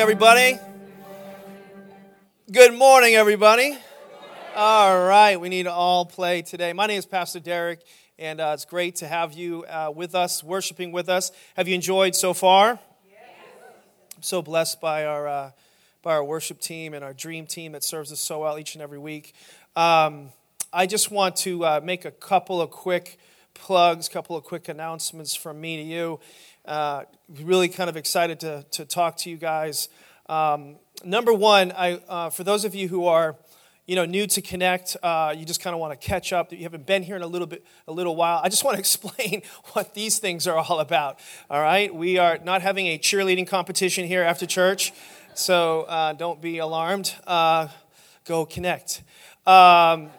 everybody. Good morning, everybody. All right, we need to all play today. My name is Pastor Deryck, and uh, it's great to have you uh, with us, worshiping with us. Have you enjoyed so far? I'm so blessed by our uh, by our worship team and our dream team that serves us so well each and every week. Um, I just want to uh, make a couple of quick plugs, couple of quick announcements from me to you. Uh, really kind of excited to, to talk to you guys. Um, number one, I, uh, for those of you who are you know, new to Connect, uh, you just kind of want to catch up. You haven't been here in a little bit, a little while. I just want to explain what these things are all about. All right, we are not having a cheerleading competition here after church, so uh, don't be alarmed. Uh, go Connect. Um,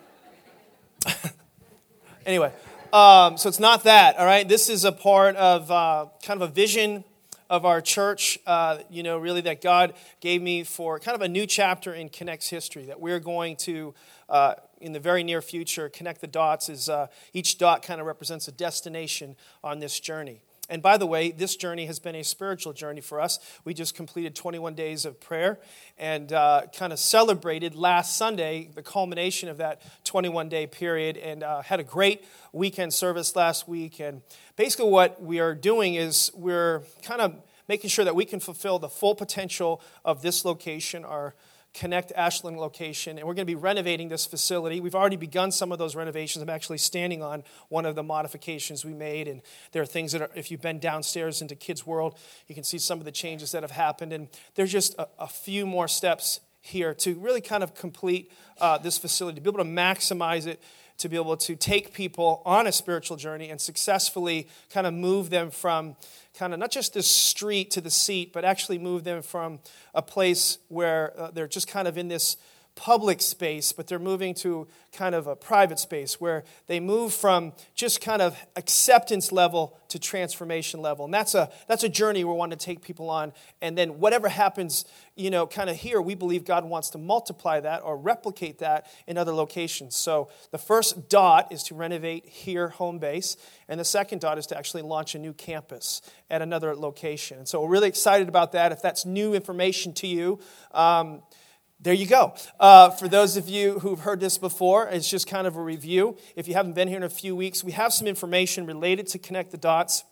anyway, um, so it's not that, all right? This is a part of uh, kind of a vision of our church, uh, you know, really that God gave me for kind of a new chapter in Connect's history that we're going to, uh, in the very near future, connect the dots. Is uh, each dot kind of represents a destination on this journey. And by the way, this journey has been a spiritual journey for us. We just completed 21 days of prayer and uh, kind of celebrated last Sunday the culmination of that 21 day period and uh, had a great weekend service last week. And basically, what we are doing is we're kind of making sure that we can fulfill the full potential of this location, our Connect Ashland location, and we're going to be renovating this facility. We've already begun some of those renovations. I'm actually standing on one of the modifications we made, and there are things that are, if you've been downstairs into Kids World, you can see some of the changes that have happened, and there's just a, a few more steps here to really kind of complete uh, this facility, to be able to maximize it to be able to take people on a spiritual journey and successfully kind of move them from kind of not just the street to the seat, but actually move them from a place where uh, they're just kind of in this public space, but they're moving to kind of a private space where they move from just kind of acceptance level to transformation level. And that's a, that's a journey we want to take people on. And then whatever happens, you know, kind of here, we believe God wants to multiply that or replicate that in other locations. So the first dot is to renovate here, home base. And the second dot is to actually launch a new campus at another location. And so we're really excited about that. If that's new information to you, um, there you go. Uh, for those of you who've heard this before, it's just kind of a review. If you haven't been here in a few weeks, we have some information related to Connect the Dots.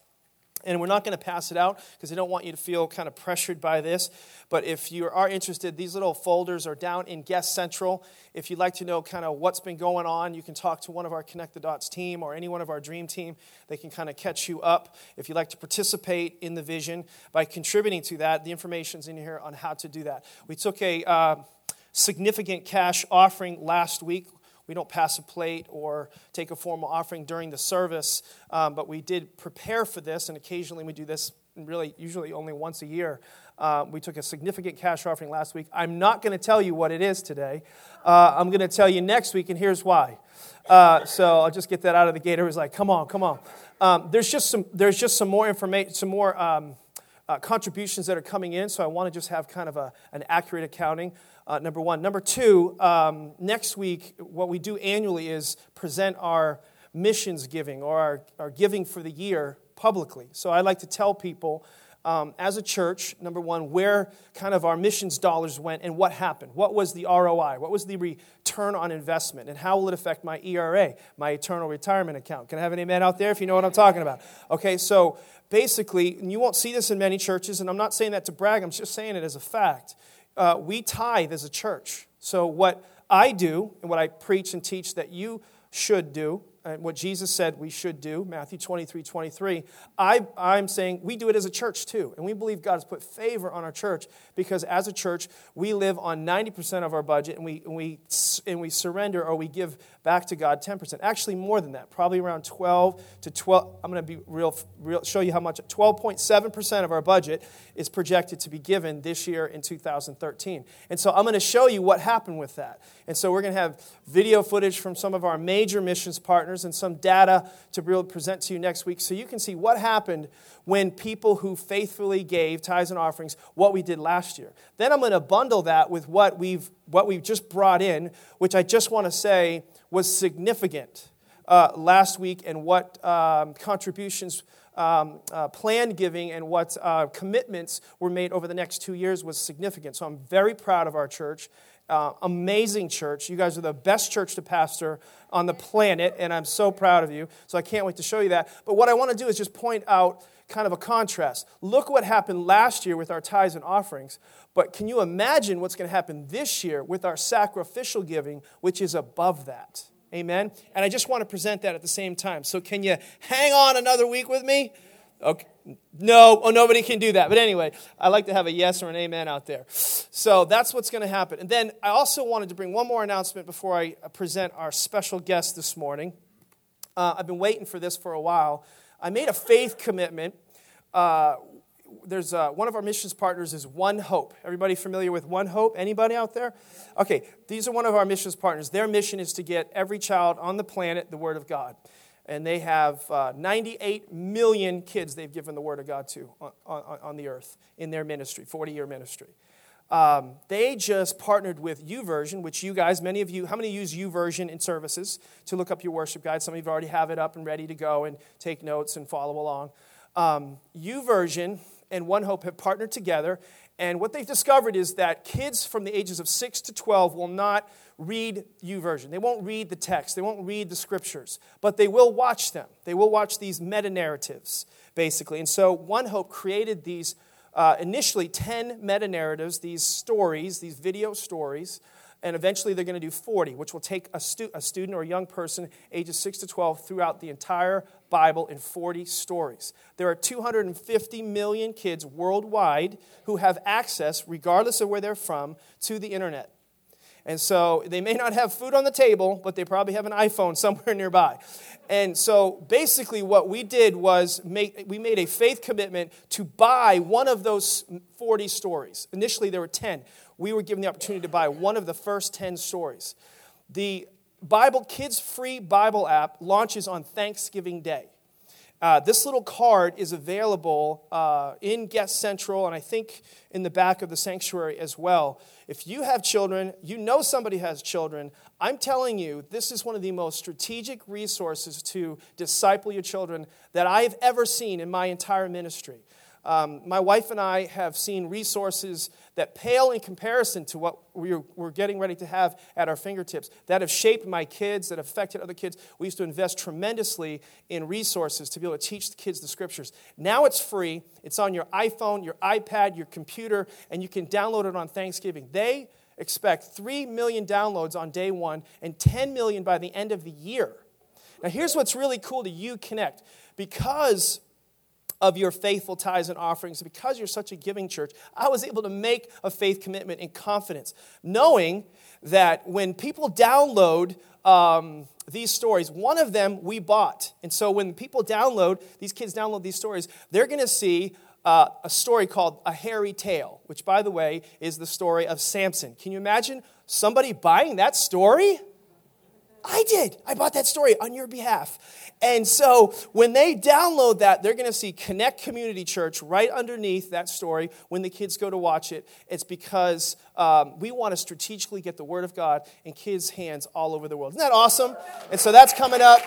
And we're not going to pass it out because I don't want you to feel kind of pressured by this. But if you are interested, these little folders are down in Guest Central. If you'd like to know kind of what's been going on, you can talk to one of our Connect the Dots team or any one of our Dream team. They can kind of catch you up. If you'd like to participate in the vision by contributing to that, the information's in here on how to do that. We took a. Uh, significant cash offering last week. We don't pass a plate or take a formal offering during the service, um, but we did prepare for this, and occasionally we do this really usually only once a year. Uh, we took a significant cash offering last week. I'm not going to tell you what it is today. Uh, I'm going to tell you next week, and here's why. Uh, so I'll just get that out of the gate. Everybody's like, come on, come on. Um, there's, just some, there's just some more information, some more um, uh, contributions that are coming in, so I want to just have kind of a, an accurate accounting uh, number one. Number two, um, next week, what we do annually is present our missions giving or our, our giving for the year publicly. So I like to tell people um, as a church, number one, where kind of our missions dollars went and what happened. What was the ROI? What was the return on investment? And how will it affect my ERA, my eternal retirement account? Can I have an amen out there if you know what I'm talking about? Okay, so basically, and you won't see this in many churches, and I'm not saying that to brag, I'm just saying it as a fact uh, we tithe as a church. So, what I do and what I preach and teach that you should do and what Jesus said we should do, Matthew 23 23, I, I'm saying we do it as a church too. And we believe God has put favor on our church because as a church, we live on 90% of our budget and we, and we, and we surrender or we give back to God 10%. Actually, more than that, probably around 12 to 12. I'm going to be real, real, show you how much. 12.7% of our budget is projected to be given this year in 2013. And so I'm going to show you what happened with that. And so we're going to have video footage from some of our major missions partners and some data to be able to present to you next week so you can see what happened when people who faithfully gave tithes and offerings, what we did last year. Then I'm going to bundle that with what we've, what we've just brought in, which I just want to say was significant uh, last week and what um, contributions um, uh, planned giving and what uh, commitments were made over the next two years was significant. So I'm very proud of our church. Uh, amazing church. You guys are the best church to pastor on the planet, and I'm so proud of you. So I can't wait to show you that. But what I want to do is just point out kind of a contrast. Look what happened last year with our tithes and offerings. But can you imagine what's going to happen this year with our sacrificial giving, which is above that? Amen. And I just want to present that at the same time. So can you hang on another week with me? Okay. No, oh, nobody can do that. But anyway, I like to have a yes or an amen out there. So that's what's going to happen. And then I also wanted to bring one more announcement before I present our special guest this morning. Uh, I've been waiting for this for a while. I made a faith commitment. Uh, there's uh, one of our missions partners is One Hope. Everybody familiar with One Hope? Anybody out there? Okay, these are one of our missions partners. Their mission is to get every child on the planet the Word of God. And they have uh, 98 million kids they've given the Word of God to on, on, on the earth in their ministry, 40 year ministry. Um, they just partnered with YouVersion which you guys, many of you, how many use YouVersion in services to look up your worship guide? Some of you already have it up and ready to go and take notes and follow along. Um, YouVersion and One Hope have partnered together, and what they've discovered is that kids from the ages of 6 to 12 will not read YouVersion. They won't read the text, they won't read the scriptures, but they will watch them. They will watch these meta narratives, basically. And so One Hope created these uh, initially 10 meta narratives, these stories, these video stories and eventually they're going to do 40, which will take a, stu- a student or a young person ages 6 to 12 throughout the entire Bible in 40 stories. There are 250 million kids worldwide who have access, regardless of where they're from, to the internet. And so they may not have food on the table, but they probably have an iPhone somewhere nearby. And so basically, what we did was make, we made a faith commitment to buy one of those 40 stories. Initially, there were 10 we were given the opportunity to buy one of the first 10 stories. The Bible Kids Free Bible app launches on Thanksgiving Day. Uh, this little card is available uh, in Guest Central and I think in the back of the sanctuary as well. If you have children, you know somebody has children, I'm telling you, this is one of the most strategic resources to disciple your children that I've ever seen in my entire ministry. Um, my wife and I have seen resources that pale in comparison to what we're, we're getting ready to have at our fingertips that have shaped my kids, that affected other kids. We used to invest tremendously in resources to be able to teach the kids the scriptures. Now it's free, it's on your iPhone, your iPad, your computer, and you can download it on Thanksgiving. They expect 3 million downloads on day one and 10 million by the end of the year. Now, here's what's really cool to you connect. Because of your faithful tithes and offerings. Because you're such a giving church, I was able to make a faith commitment in confidence, knowing that when people download um, these stories, one of them we bought. And so when people download, these kids download these stories, they're going to see uh, a story called A Hairy Tale, which, by the way, is the story of Samson. Can you imagine somebody buying that story? I did. I bought that story on your behalf. And so when they download that, they're going to see Connect Community Church right underneath that story when the kids go to watch it. It's because um, we want to strategically get the Word of God in kids' hands all over the world. Isn't that awesome? And so that's coming up.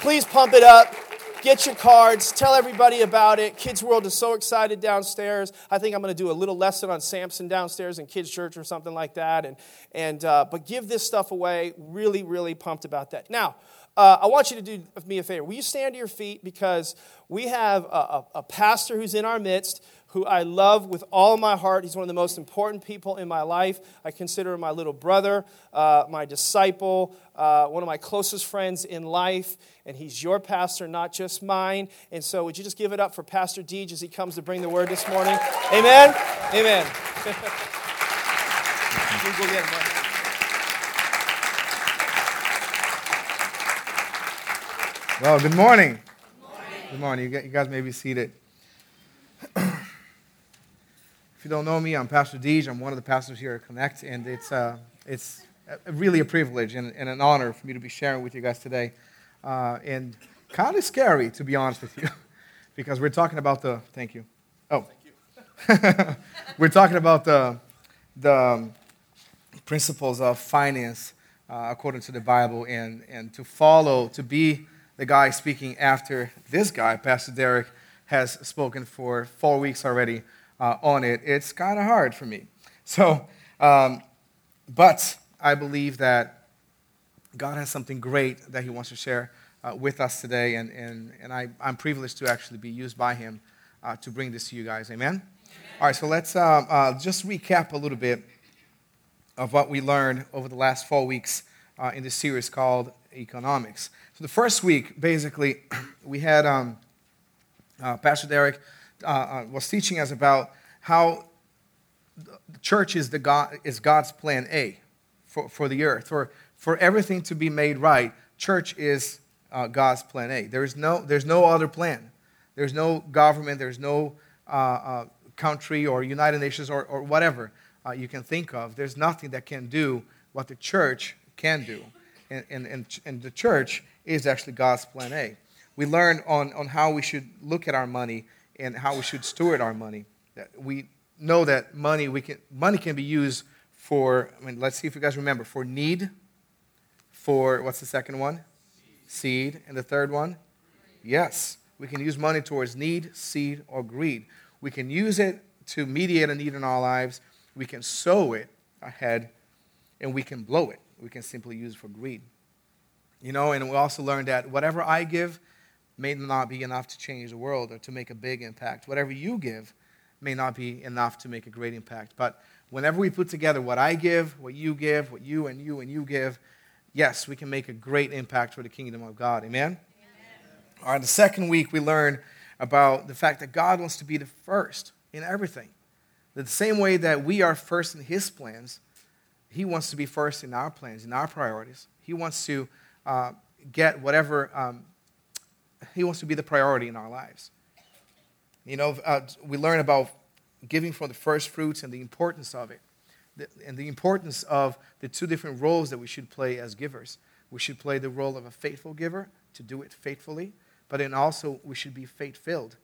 Please pump it up. Get your cards. Tell everybody about it. Kids World is so excited downstairs. I think I'm going to do a little lesson on Samson downstairs in Kids Church or something like that. And, and, uh, but give this stuff away. Really, really pumped about that. Now, uh, I want you to do me a favor. Will you stand to your feet? Because we have a, a, a pastor who's in our midst who I love with all my heart. He's one of the most important people in my life. I consider him my little brother, uh, my disciple, uh, one of my closest friends in life. And he's your pastor, not just mine. And so, would you just give it up for Pastor Deej as he comes to bring the word this morning? Amen? Amen. well, good morning. Good morning. Good morning. You guys may be seated. If you don't know me, I'm Pastor Deej. I'm one of the pastors here at Connect, and it's, uh, it's really a privilege and, and, an honor for me to be sharing with you guys today. Uh, and kind of scary, to be honest with you, because we're talking about the. Thank you. Oh. Thank you. we're talking about the, the um, principles of finance uh, according to the Bible, and, and to follow, to be the guy speaking after this guy, Pastor Deryck has spoken for four weeks already uh, on it, it's kind of hard for me. So, um, but I believe that God has something great that He wants to share uh, with us today, and, and, and I, I'm privileged to actually be used by Him uh, to bring this to you guys. Amen? Amen. All right, so let's um, uh, just recap a little bit of what we learned over the last four weeks uh, in this series called Economics. So, the first week, basically, we had um, uh, Pastor Deryck uh, was teaching us about how the church is, the God, is God's plan A for, for the earth. For, for everything to be made right, church is uh, God's plan A. There is no, there's no other plan. There's no government, there's no uh, uh, country or United Nations or, or whatever uh, you can think of. There's nothing that can do what the church can do. And, and, and, and the church is actually God's plan A. We learned on, on how we should look at our money and how we should steward our money. We know that money, we can, money can be used for, I mean, let's see if you guys remember, for need, for, what's the second one? Seed. seed. And the third one? Yes. We can use money towards need, seed, or greed. We can use it to mediate a need in our lives. We can sow it ahead, and we can blow it. We can simply use it for greed. You know, and we also learned that whatever I give may not be enough to change the world or to make a big impact. Whatever you give may not be enough to make a great impact. But whenever we put together what I give, what you give, what you and you and you give, yes, we can make a great impact for the kingdom of God. Amen? Amen. All right, the second week we learn about the fact that God wants to be the first in everything. That the same way that we are first in His plans, He wants to be first in our plans, in our priorities. He wants to uh, get whatever, um, He wants to be the priority in our lives. You know, uh, we learn about giving from the first fruits and the importance of it, and the importance of the two different roles that we should play as givers. We should play the role of a faithful giver to do it faithfully, but then also we should be faith filled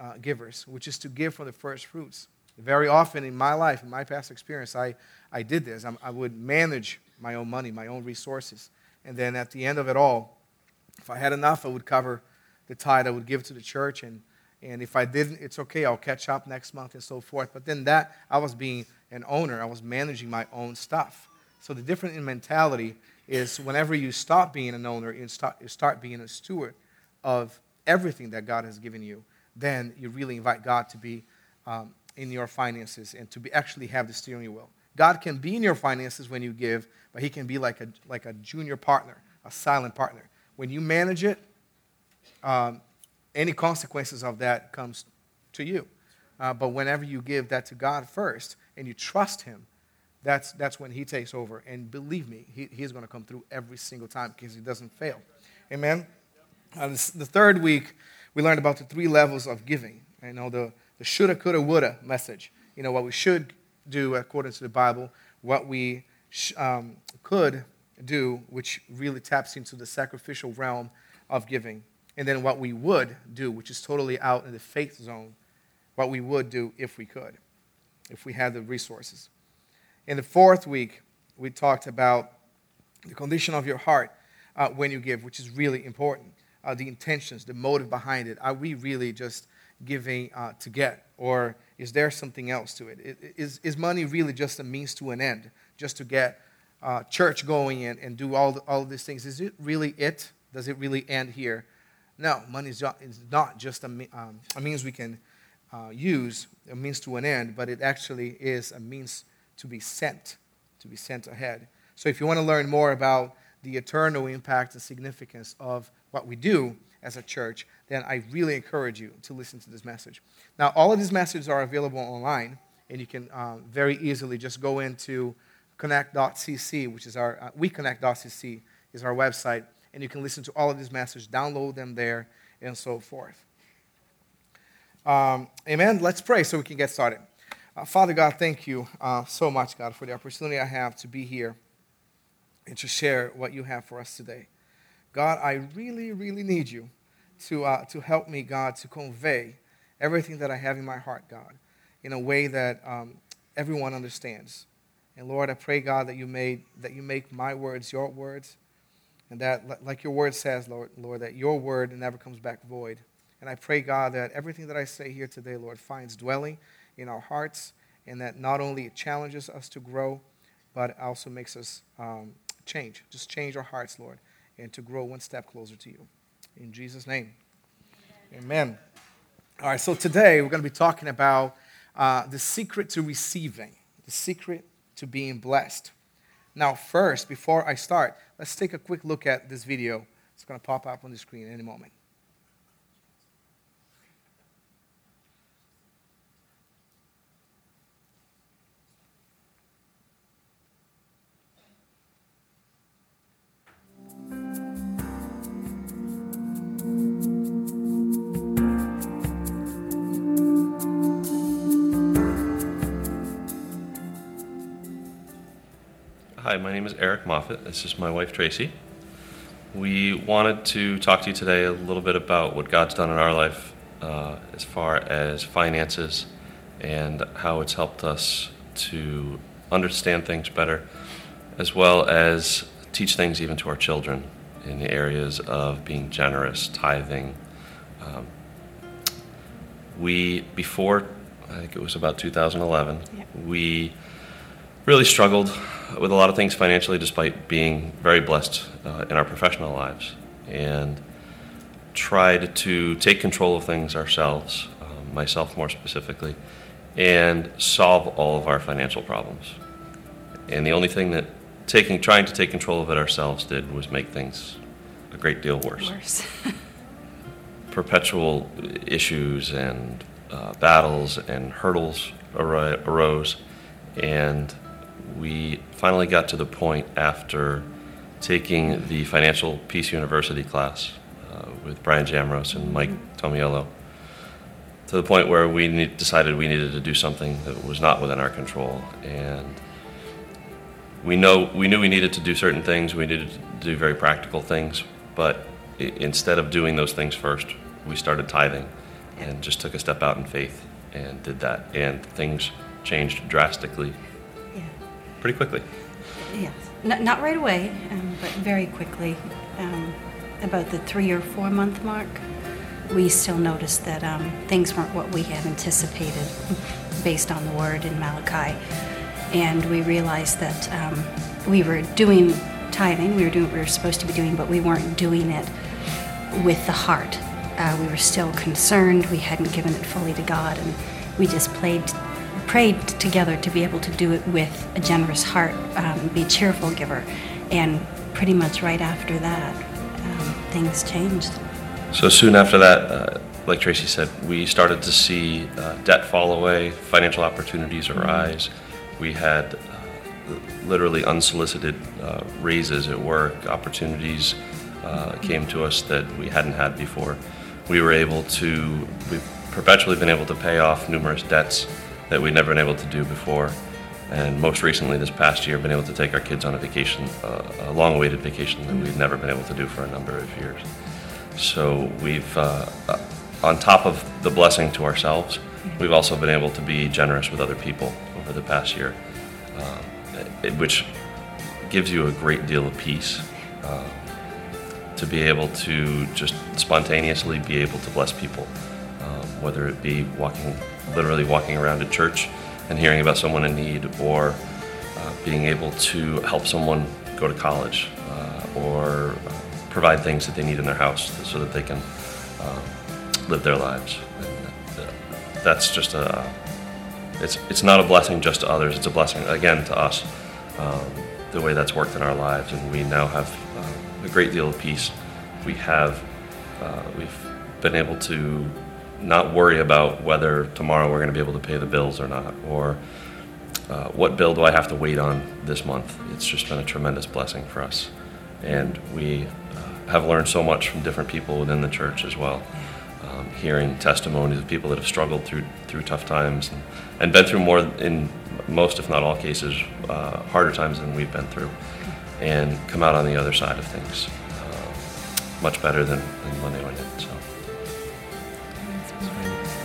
uh, givers, which is to give from the first fruits. Very often in my life, in my past experience, I, I did this. I, I would manage my own money, my own resources. And then at the end of it all, if I had enough, I would cover the tithe I would give to the church. And, and if I didn't, it's okay, I'll catch up next month and so forth. But then that, I was being an owner, I was managing my own stuff. So the difference in mentality is whenever you stop being an owner, you start, you start being a steward of everything that God has given you, then you really invite God to be um, in your finances and to be, actually have the steering wheel. God can be in your finances when you give, but He can be like a, like a junior partner, a silent partner. When you manage it, um, any consequences of that comes to you. Uh, but whenever you give that to God first and you trust Him, that's, that's when He takes over. And believe me, he, He's going to come through every single time because He doesn't fail. Amen? Uh, this, the third week, we learned about the three levels of giving. You know, the, the shoulda, coulda, woulda message. You know, what we should do according to the Bible, what we sh- um, could do, which really taps into the sacrificial realm of giving. And then what we would do, which is totally out in the faith zone, what we would do if we could, if we had the resources. In the fourth week, we talked about the condition of your heart uh, when you give, which is really important. Uh, the intentions, the motive behind it. Are we really just giving uh, to get? Or is there something else to it? Is, is money really just a means to an end, just to get uh, church going and, and do all, the, all of these things? Is it really it? Does it really end here? No, money is not just a, um, a means we can uh, use, a means to an end, but it actually is a means to be sent, to be sent ahead. So if you want to learn more about the eternal impact and significance of what we do as a church, then I really encourage you to listen to this message. Now, all of these messages are available online, and you can um, very easily just go into connect.cc, which is our, uh, weconnect.cc is our website, and you can listen to all of these messages, download them there, and so forth. Um, amen. Let's pray so we can get started. Uh, Father God, thank you uh, so much, God, for the opportunity I have to be here and to share what you have for us today. God, I really, really need you to, uh, to help me, God, to convey everything that I have in my heart, God, in a way that um, everyone understands. And Lord, I pray, God, that you, made, that you make my words your words, and that, like your word says, Lord, Lord, that your word never comes back void. And I pray, God, that everything that I say here today, Lord, finds dwelling in our hearts, and that not only it challenges us to grow, but also makes us um, change. Just change our hearts, Lord, and to grow one step closer to you. In Jesus' name. Amen. Amen. All right, so today we're going to be talking about uh, the secret to receiving, the secret to being blessed. Now, first, before I start, let's take a quick look at this video. It's going to pop up on the screen in any moment. Hi, my name is Eric Moffat. This is my wife Tracy. We wanted to talk to you today a little bit about what God's done in our life uh, as far as finances and how it's helped us to understand things better, as well as teach things even to our children in the areas of being generous, tithing. Um, we, before, I think it was about 2011, yep. we really struggled with a lot of things financially, despite being very blessed uh, in our professional lives, and tried to take control of things ourselves, um, myself more specifically, and solve all of our financial problems. And the only thing that taking, trying to take control of it ourselves did was make things a great deal worse. Worse. Perpetual issues and uh, battles and hurdles arose, and we finally got to the point after taking the Financial Peace University class uh, with Brian Jamros and Mike Tomiello to the point where we decided we needed to do something that was not within our control. And we, know, we knew we needed to do certain things, we needed to do very practical things, but instead of doing those things first, we started tithing and just took a step out in faith and did that. And things changed drastically pretty quickly. Yes, not, not right away, um, but very quickly. Um, about the three or four month mark, we still noticed that um, things weren't what we had anticipated based on the word in Malachi. And we realized that um, we were doing tithing, we were doing what we were supposed to be doing, but we weren't doing it with the heart. Uh, we were still concerned, we hadn't given it fully to God, and we just played prayed together to be able to do it with a generous heart, um, be a cheerful giver. And pretty much right after that, um, things changed. So soon after that, uh, like Tracy said, we started to see uh, debt fall away, financial opportunities mm-hmm. arise. We had uh, literally unsolicited uh, raises at work, opportunities uh, came to us that we hadn't had before. We were able to, we've perpetually been able to pay off numerous debts that we'd never been able to do before. And most recently, this past year, been able to take our kids on a vacation, uh, a long-awaited vacation that we've never been able to do for a number of years. So we've, uh, uh on top of the blessing to ourselves, we've also been able to be generous with other people over the past year, uh, which gives you a great deal of peace uh, to be able to just spontaneously be able to bless people, um, whether it be walking literally walking around a church and hearing about someone in need, or uh, being able to help someone go to college, uh, or uh, provide things that they need in their house so that they can uh, live their lives. And uh, that's just a it's it's not a blessing just to others. It's a blessing again to us. Um, the way that's worked in our lives, and we now have uh, a great deal of peace. We have we've been able to not worry about whether tomorrow we're going to be able to pay the bills or not, or uh, what bill do I have to wait on this month. It's just been a tremendous blessing for us. And we uh, have learned so much from different people within the church as well. Um, hearing testimonies of people that have struggled through through tough times and, and been through more in most, if not all cases, uh, harder times than we've been through, and come out on the other side of things uh, much better than, than when they went in. So.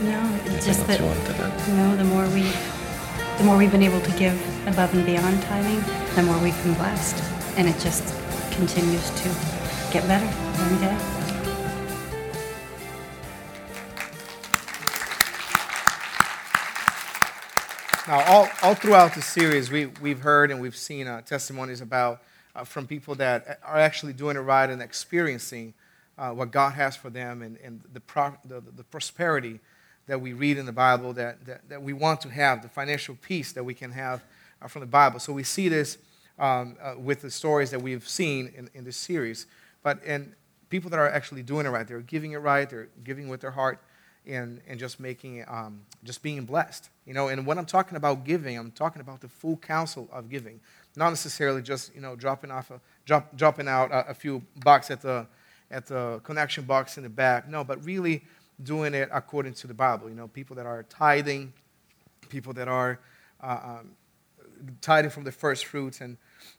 No, it's just that, you know, the more we, the more we've been able to give above and beyond timing, the more we've been blessed, and it just continues to get better every day. Now, all, all throughout the series, we, we've heard and we've seen uh, testimonies about uh, from people that are actually doing it right and experiencing uh, what God has for them and, and the, pro- the, the, prosperity that we read in the Bible that, that, that, we want to have, the financial peace that we can have uh, from the Bible. So we see this um, uh, with the stories that we've seen in, in this series. But and people that are actually doing it right, they're giving it right, they're giving with their heart and, and just making um, just being blessed you know and when i'm talking about giving i'm talking about the full counsel of giving not necessarily just you know dropping off a drop, dropping out a, a, few bucks at the at the connection box in the back no but really doing it according to the bible you know people that are tithing people that are uh, um, tithing from the first fruits and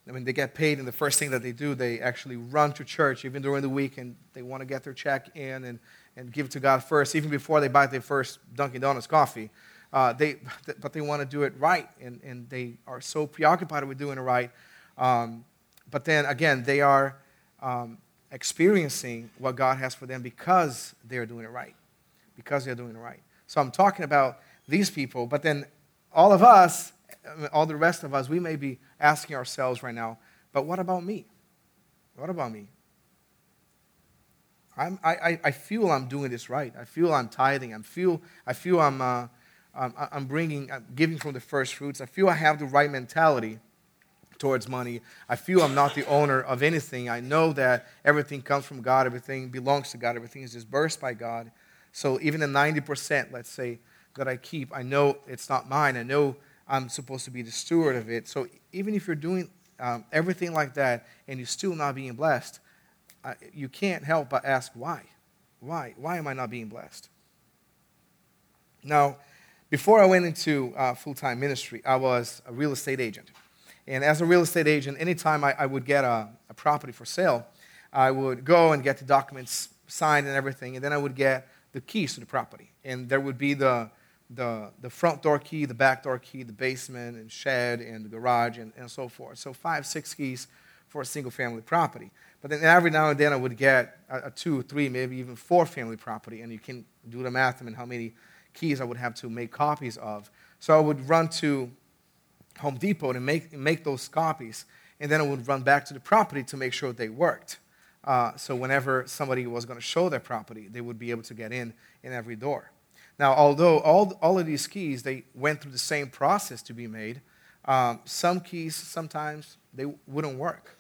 I mean, they get paid, and the first thing that they do, they actually run to church even during the week, and they want to get their check in and and give it to God first, even before they buy their first Dunkin' Donuts coffee. Uh, they, but they want to do it right, and, and they are so preoccupied with doing it right. Um, but then again, they are um, experiencing what God has for them because they're doing it right. Because they're doing it right. So I'm talking about these people, but then all of us, all the rest of us, we may be asking ourselves right now, but what about me? What about me? I'm, I, I feel I'm doing this right. I feel I'm tithing. I feel, I feel I'm, uh, I'm, I'm bringing, I'm giving from the first fruits. I feel I have the right mentality towards money. I feel I'm not the owner of anything. I know that everything comes from God, everything belongs to God, everything is disbursed by God. So even the 90%, let's say, that I keep, I know it's not mine. I know I'm supposed to be the steward of it. So even if you're doing um, everything like that and you're still not being blessed, I, you can't help but ask why. Why? Why am I not being blessed? Now, before I went into uh, full time ministry, I was a real estate agent. And as a real estate agent, anytime I, I would get a, a, property for sale, I would go and get the documents signed and everything, and then I would get the keys to the property. And there would be the, the, the front door key, the back door key, the basement, and shed, and the garage, and, and so forth. So, five, six keys for a single family property. But then every now and then I would get a, a two, three, maybe even four family property, and you can do the math on how many keys I would have to make copies of. So I would run to Home Depot to make, make those copies, and then I would run back to the property to make sure they worked. Uh, so whenever somebody was going to show their property, they would be able to get in in every door. Now, although all, all of these keys, they went through the same process to be made, um, some keys sometimes they wouldn't work.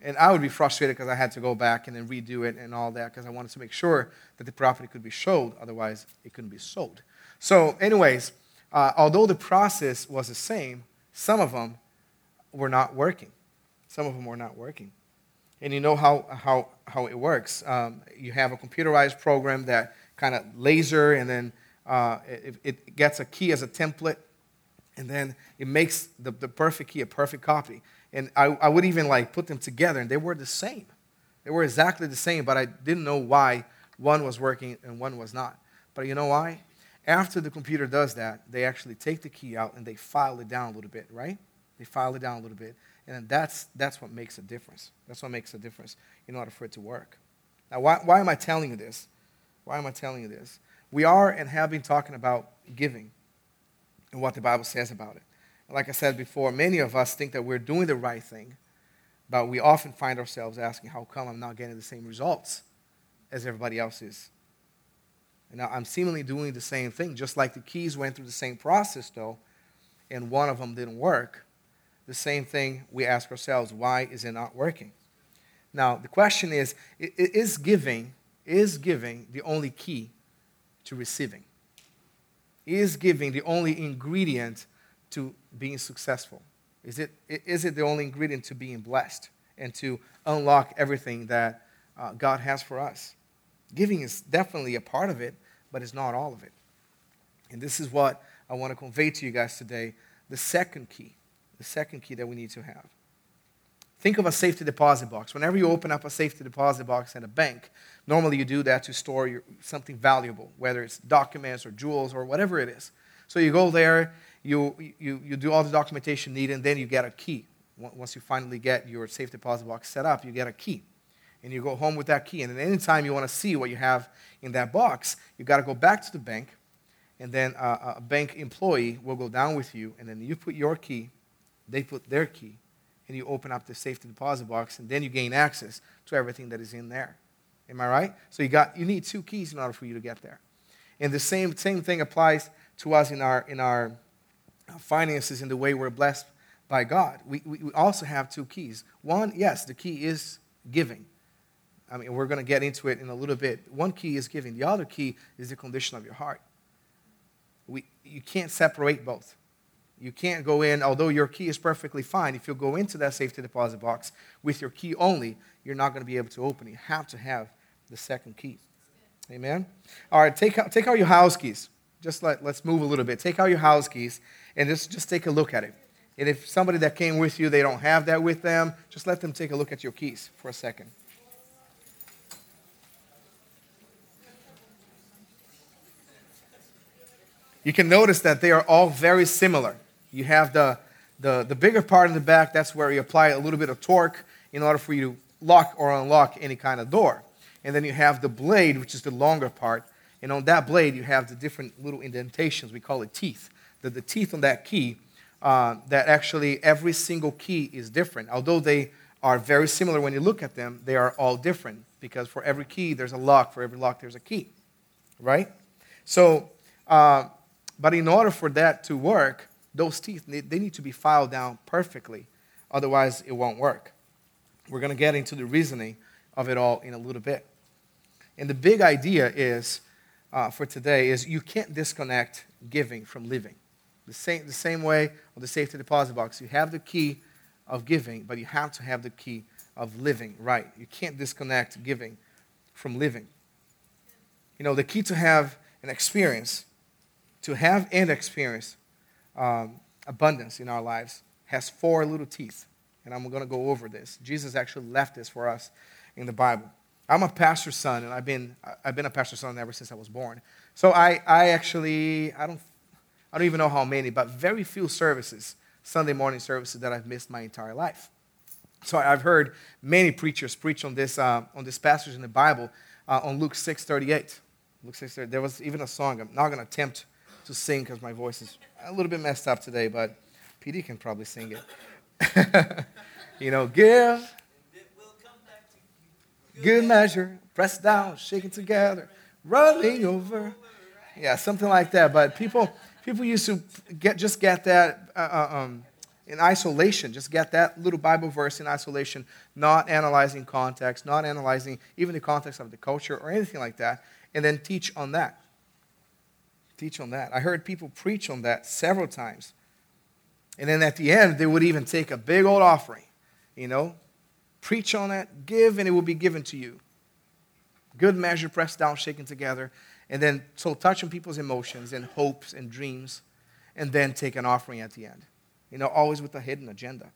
And I would be frustrated because I had to go back and then redo it and all that because I wanted to make sure that the property could be showed. Otherwise, it couldn't be sold. So, anyways, uh, although the process was the same, some of them were not working. Some of them were not working. And you know how, how, how it works. Um, you have a computerized program that kind of laser and then uh, it, it, gets a key as a template and then it makes the, the perfect key a perfect copy and I, I would even like put them together and they were the same they were exactly the same but i didn't know why one was working and one was not but you know why after the computer does that they actually take the key out and they file it down a little bit right? They file it down a little bit. And that's that's what makes a difference. That's what makes a difference in order for it to work. Now why, why am i telling you this? Why am i telling you this? We are and have been talking about giving and what the bible says about it. Like I said before, many of us think that we're doing the right thing, but we often find ourselves asking, How come I'm not getting the same results as everybody else is? And I'm seemingly doing the same thing, just like the keys went through the same process, though, and one of them didn't work. The same thing we ask ourselves, why is it not working? Now, the question is, is giving, is giving the only key to receiving? Is giving the only ingredient to being successful? Is it, is it the only ingredient to being blessed and to unlock everything that uh, God has for us? Giving is definitely a part of it, but it's not all of it. And this is what I want to convey to you guys today the second key, the second key that we need to have. Think of a safety deposit box. Whenever you open up a safety deposit box at a bank, normally you do that to store your, something valuable, whether it's documents or jewels or whatever it is. So you go there you, you, you do all the documentation needed, and then you get a key. Once you finally get your safe deposit box set up, you get a key. And you go home with that key. And then anytime you want to see what you have in that box, you got to go back to the bank and then a, a bank employee will go down with you, and then you put your key, they put their key, and you open up the safety deposit box, and then you gain access to everything that is in there. Am I right? So you got you need two keys in order for you to get there. And the same, same thing applies to us in our in our uh, finances in the way we're blessed by God. We, we also have two keys. One, yes, the key is giving. I mean, we're going to get into it in a little bit. One key is giving. The other key is the condition of your heart. We, you can't separate both. You can't go in, although your key is perfectly fine, if you go into that safety deposit box with your key only, you're not going to be able to open it. You have to have the second key. Amen? All right, take out, take out your house keys. Just let, let's move a little bit. Take out your house keys and just, just take a look at it. And if somebody that came with you, they don't have that with them, just let them take a look at your keys for a second. You can notice that they are all very similar. You have the, the, the bigger part in the back, that's where you apply a little bit of torque in order for you to lock or unlock any kind of door. And then you have the blade, which is the longer part. And on that blade, you have the different little indentations. We call it teeth. The, the teeth on that key, uh, that actually every single key is different. Although they are very similar when you look at them, they are all different because for every key, there's a lock. For every lock, there's a key. Right? So, uh, but in order for that to work, those teeth, they need to be filed down perfectly. Otherwise, it won't work. We're going to get into the reasoning of it all in a little bit. And the big idea is, uh, for today, is you can't disconnect giving from living. The same, the same way on the safety deposit box, you have the key of giving, but you have to have the key of living right. You can't disconnect giving from living. You know, the key to have an experience to have and experience um, abundance in our lives has four little teeth. And I'm going to go over this. Jesus actually left this for us in the Bible. I'm a pastor's son, and I've been, I've been a pastor's son ever since I was born. So I, I actually, I don't, I don't even know how many, but very few services, Sunday morning services, that I've missed my entire life. So I've heard many preachers preach on this, uh, on this passage in the Bible uh, on Luke 6.38. Luke 6.38. There was even a song. I'm not going to attempt to sing because my voice is a little bit messed up today, but PD can probably sing it. you know, give, good measure, press down, shaking together, running over. Yeah, something like that. But people, people used to get just get that uh, uh, um, in isolation, just get that little Bible verse in isolation, not analyzing context, not analyzing even the context of the culture or anything like that, and then teach on that teach on that. I heard people preach on that several times. And then at the end, they would even take a big old offering, you know, preach on that, give, and it will be given to you. Good measure, pressed down, shaken together. And then, so touch on people's emotions and hopes and dreams, and then take an offering at the end. You know, always with a hidden agenda.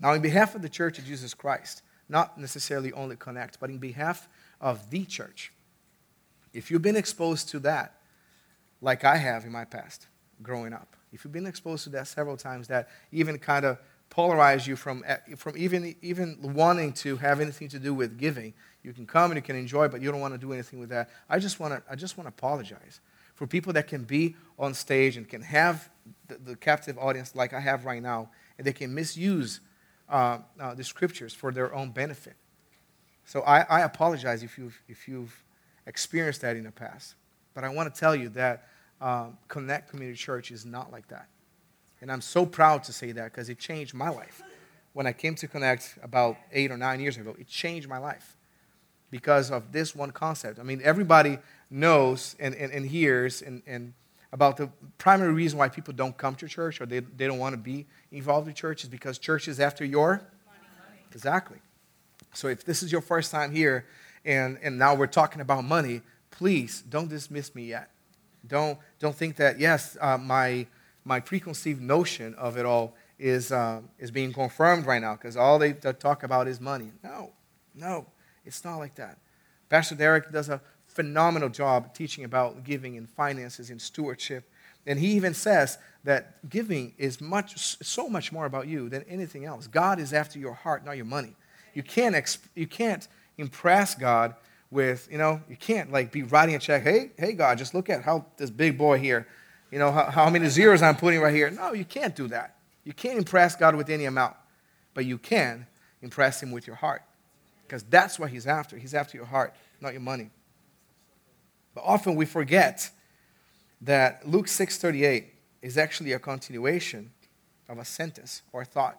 Now, in behalf of the Church of Jesus Christ, not necessarily only Connect, but in behalf of the church, if you've been exposed to that, like I have in my past growing up, if you've been exposed to that several times, that even kind of polarize you from, eh, from even, even wanting to have anything to do with giving. You can come and you can enjoy, but you don't want to do anything with that. I just want to, I just want to apologize for people that can be on stage and can have the, the captive audience like I have right now, and they can misuse uh, uh, the scriptures for their own benefit. So I, I apologize if you've, if you've experienced that in the past. But I want to tell you that um, Connect Community Church is not like that. And I'm so proud to say that because it changed my life. When I came to Connect about eight or nine years ago, it changed my life because of this one concept. I mean, everybody knows and, and, and hears and, and about the primary reason why people don't come to church or they, they don't want to be involved in church is because church is after your money. Exactly. So if this is your first time here, and, and now we're talking about money, please don't dismiss me yet. Don't, don't think that, yes, uh, my, my preconceived notion of it all is, uh, is being confirmed right now because all they talk about is money. No, no, it's not like that. Pastor Deryck does a phenomenal job teaching about giving and finances and stewardship. And he even says that giving is much, so much more about you than anything else. God is after your heart, not your money. You can't, you can't impress God with, you know, you can't like be writing a check. Hey, hey, God, just look at how this big boy here, you know, how, how many zeros I'm putting right here. No, you can't do that. You can't impress God with any amount, but you can impress Him with your heart because that's what He's after. He's after your heart, not your money. But often we forget that Luke 6:38 is actually a continuation of a sentence or a thought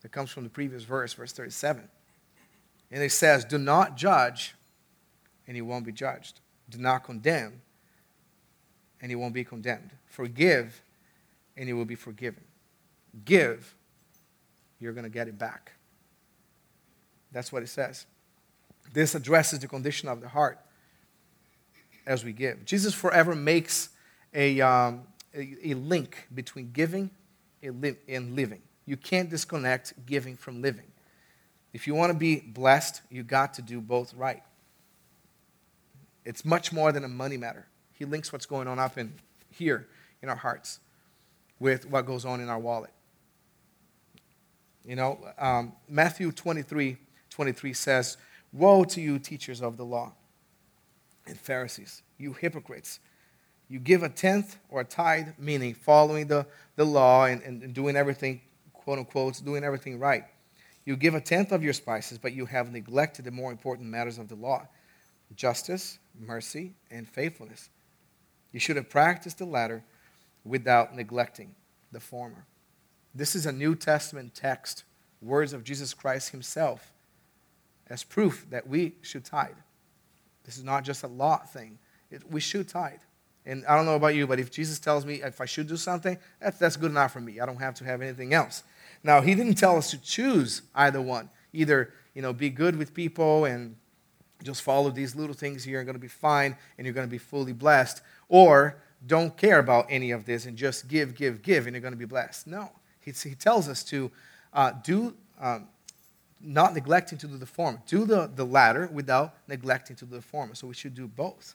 that comes from the previous verse, verse 37. And it says, Do not judge, and you won't be judged. Do not condemn, and you won't be condemned. Forgive, and you will be forgiven. Give, you're going to get it back. That's what it says. This addresses the condition of the heart as we give. Jesus forever makes a, um, a, a, link between giving and living. You can't disconnect giving from living. If you want to be blessed, you got to do both right. It's much more than a money matter. He links what's going on up in here in our hearts with what goes on in our wallet. You know, um, Matthew 23 23 says, Woe to you, teachers of the law and Pharisees, you hypocrites! You give a tenth or a tithe, meaning following the, the law and, and doing everything, quote unquote, doing everything right. You give a tenth of your spices, but you have neglected the more important matters of the law justice, mercy, and faithfulness. You should have practiced the latter without neglecting the former. This is a New Testament text, words of Jesus Christ Himself, as proof that we should tithe. This is not just a law thing, it, we should tithe. And I don't know about you, but if Jesus tells me if I should do something, that's, that's good enough for me. I don't have to have anything else. Now, he didn't tell us to choose either one. Either, you know, be good with people and just follow these little things and going to be fine and you're going to be fully blessed, or don't care about any of this and just give, give, give and you're going to be blessed. No. He, he tells us to uh, do, um, not neglecting to do the former. Do the, the latter without neglecting to do the former. So we should do both.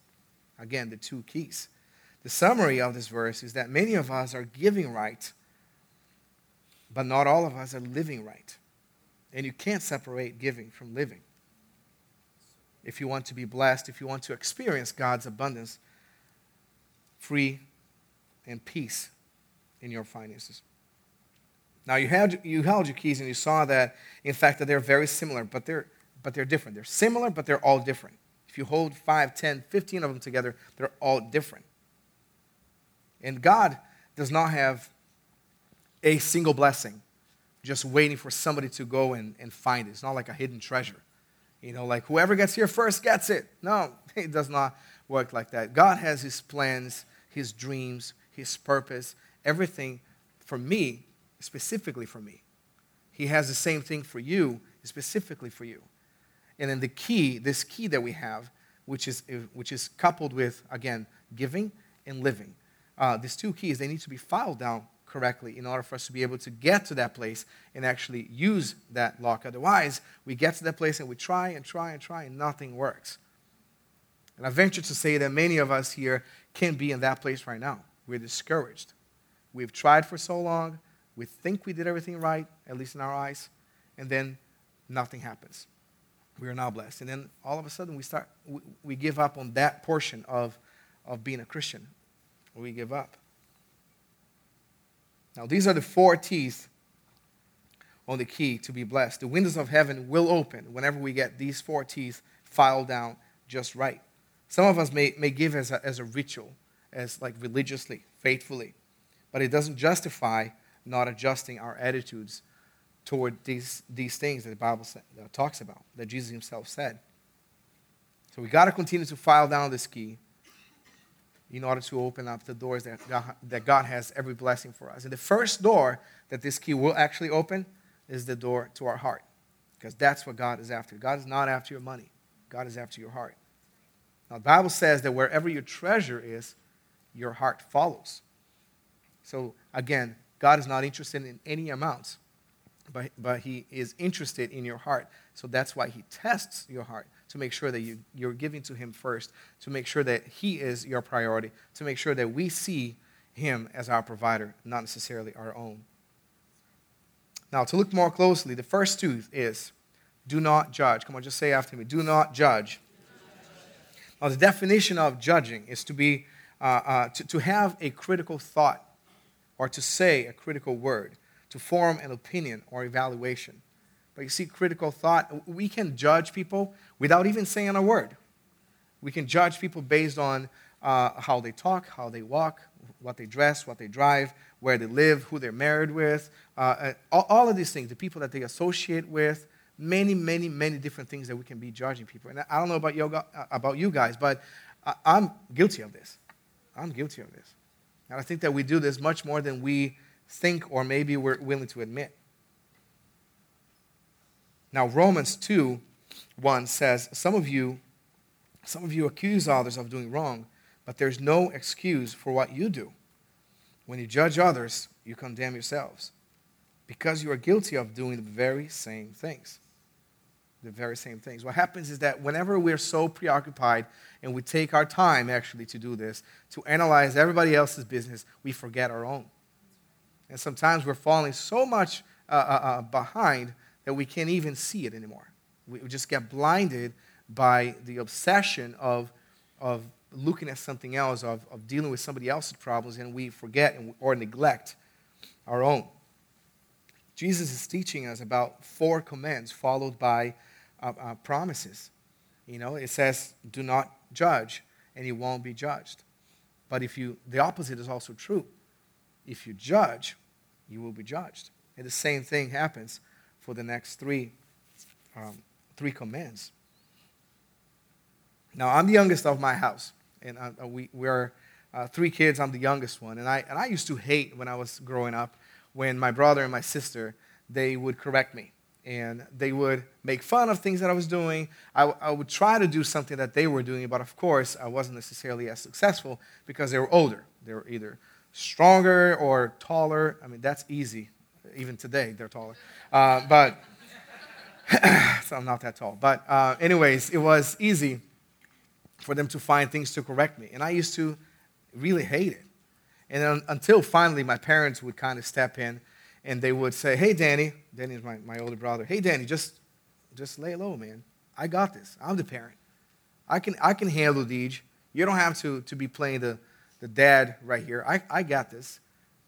Again, the two keys. The summary of this verse is that many of us are giving right but not all of us are living right. And you can't separate giving from living. If you want to be blessed, if you want to experience God's abundance, free and peace in your finances. Now you had you held your keys and you saw that in fact that they're very similar, but they're but they're different. They're similar, but they're all different. If you hold 5, 10, 15 of them together, they're all different. And God does not have a single blessing, just waiting for somebody to go and, and find it. It's not like a hidden treasure. You know, like whoever gets here first gets it. No, it does not work like that. God has His plans, His dreams, His purpose, everything for me, specifically for me. He has the same thing for you, specifically for you. And then the key, this key that we have, which is, which is coupled with, again, giving and living. Uh, these two keys, they need to be filed down correctly in order for us to be able to get to that place and actually use that lock. Otherwise, we get to that place and we try and try and try and nothing works. And I venture to say that many of us here can be in that place right now. We're discouraged. We've tried for so long. We think we did everything right, at least in our eyes, and then nothing happens. We are now blessed. And then all of a sudden we start we, we give up on that portion of, of being a Christian. We give up. Now, these are the four teeth on the key to be blessed. The windows of heaven will open whenever we get these four teeth filed down just right. Some of us may, may give as a, as a ritual, as like religiously, faithfully, but it doesn't justify not adjusting our attitudes toward these, these things that the Bible uh, talks about, that Jesus himself said. So we got to continue to file down this key in order to open up the doors that God, that God has every blessing for us. And the first door that this key will actually open is the door to our heart, because that's what God is after. God is not after your money, God is after your heart. Now, the Bible says that wherever your treasure is, your heart follows. So, again, God is not interested in any amounts, but, but He is interested in your heart. So that's why He tests your heart to make sure that you, you're giving to Him first, to make sure that He is your priority, to make sure that we see Him as our provider, not necessarily our own. Now, to look more closely, the first tooth is do not judge. Come on, just say after me do not judge. Now, the definition of judging is to be uh, uh, to, to have a critical thought or to say a critical word, to form an opinion or evaluation. But you see, critical thought, we can judge people without even saying a word. We can judge people based on uh, how they talk, how they walk, what they dress, what they drive, where they live, who they're married with, uh, all, all, of these things, the people that they associate with, many, many, many different things that we can be judging people. And I don't know about, yoga, uh, about you guys, but I'm guilty of this. I'm guilty of this. And I think that we do this much more than we think or maybe we're willing to admit. Now, Romans 2 1 says, Some of you, some of you accuse others of doing wrong, but there's no excuse for what you do. When you judge others, you condemn yourselves because you are guilty of doing the very same things. The very same things. What happens is that whenever we're so preoccupied and we take our time actually to do this, to analyze everybody else's business, we forget our own. And sometimes we're falling so much uh, uh, uh behind that we can't even see it anymore. We just get blinded by the obsession of, of looking at something else, of, of dealing with somebody else's problems, and we forget or neglect our own. Jesus is teaching us about four commands followed by uh, uh, promises. You know, it says, do not judge, and you won't be judged. But if you, the opposite is also true. If you judge, you will be judged. And the same thing happens for the next three, um, three commands. Now, I'm the youngest of my house and uh, uh, we, we're uh, three kids. I'm the youngest one. And I, and I used to hate when I was growing up when my brother and my sister, they would correct me. And they would make fun of things that I was doing. I, I would try to do something that they were doing, but of course, I wasn't necessarily as successful because they were older. They were either stronger or taller. I mean, that's easy. Even today, they're taller. Uh, but, so I'm not that tall. But, uh, anyways, it was easy for them to find things to correct me. And I used to really hate it. And then, until finally my parents would kind of step in and they would say, Hey, Danny, Danny is my, my older brother. Hey, Danny, just, just lay low, man. I got this. I'm the parent. I can, I can handle Deej. You don't have to, to be playing the, the dad right here. I, I got this.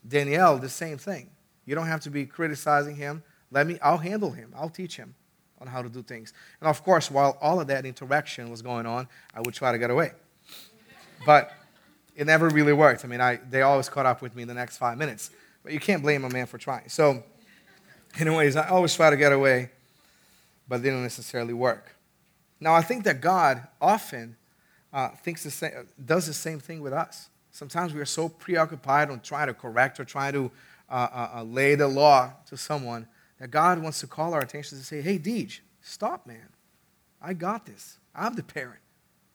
Danielle, the same thing. You don't have to be criticizing him. Let me, I'll handle him. I'll teach him on how to do things. And of course, while all of that interaction was going on, I would try to get away. But it never really worked. I mean, I, they always caught up with me in the next five minutes. But you can't blame a man for trying. So, anyways, I always try to get away, but they don't necessarily work. Now, I think that God often uh, thinks the same, does the same thing with us. Sometimes we are so preoccupied on trying to correct or trying to uh, uh, uh lay the law to someone that God wants to call our attention to say, hey, Deej, stop, man. I got this. I'm the parent.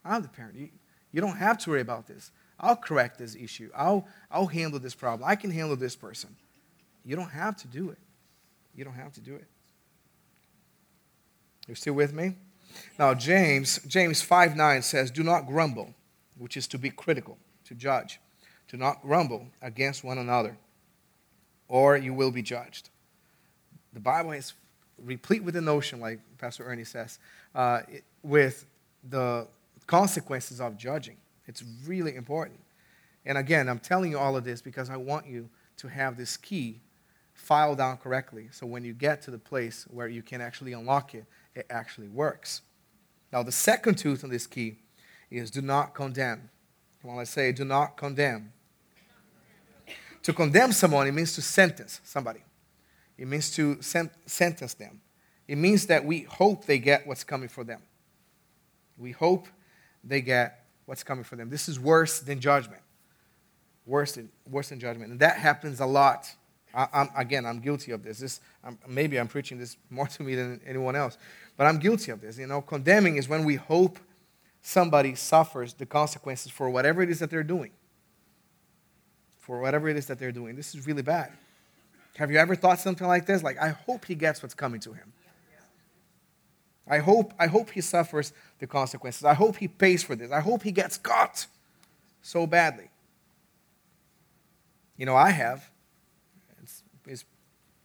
I'm the parent. You, you don't have to worry about this. I'll correct this issue. I'll, I'll handle this problem. I can handle this person. You don't have to do it. You don't have to do it. You're still with me? Now, James, James 5 9 says, Do not grumble, which is to be critical, to judge. Do not grumble against one another, or you will be judged the Bible is replete with the notion, like Pastor Ernie says, uh, it, with the consequences of judging. It's really important. And again, I'm telling you all of this because I want you to have this key filed down correctly. So when you get to the place where you can actually unlock it, it actually works. Now, the second tooth on this key is do not condemn. Come let's say do not condemn. To condemn someone, it means to sentence somebody. It means to sen- sentence them. It means that we hope they get what's coming for them. We hope they get what's coming for them. This is worse than judgment. Worse than, worse than judgment. And that happens a lot. I, I'm, again, I'm guilty of this. this I'm, maybe I'm preaching this more to me than anyone else, but I'm guilty of this. You know, condemning is when we hope somebody suffers the consequences for whatever it is that they're doing. For whatever it is that they're doing. This is really bad. Have you ever thought something like this? Like, I hope he gets what's coming to him. I hope, I hope he suffers the consequences. I hope he pays for this. I hope he gets caught so badly. You know, I have. It's, it's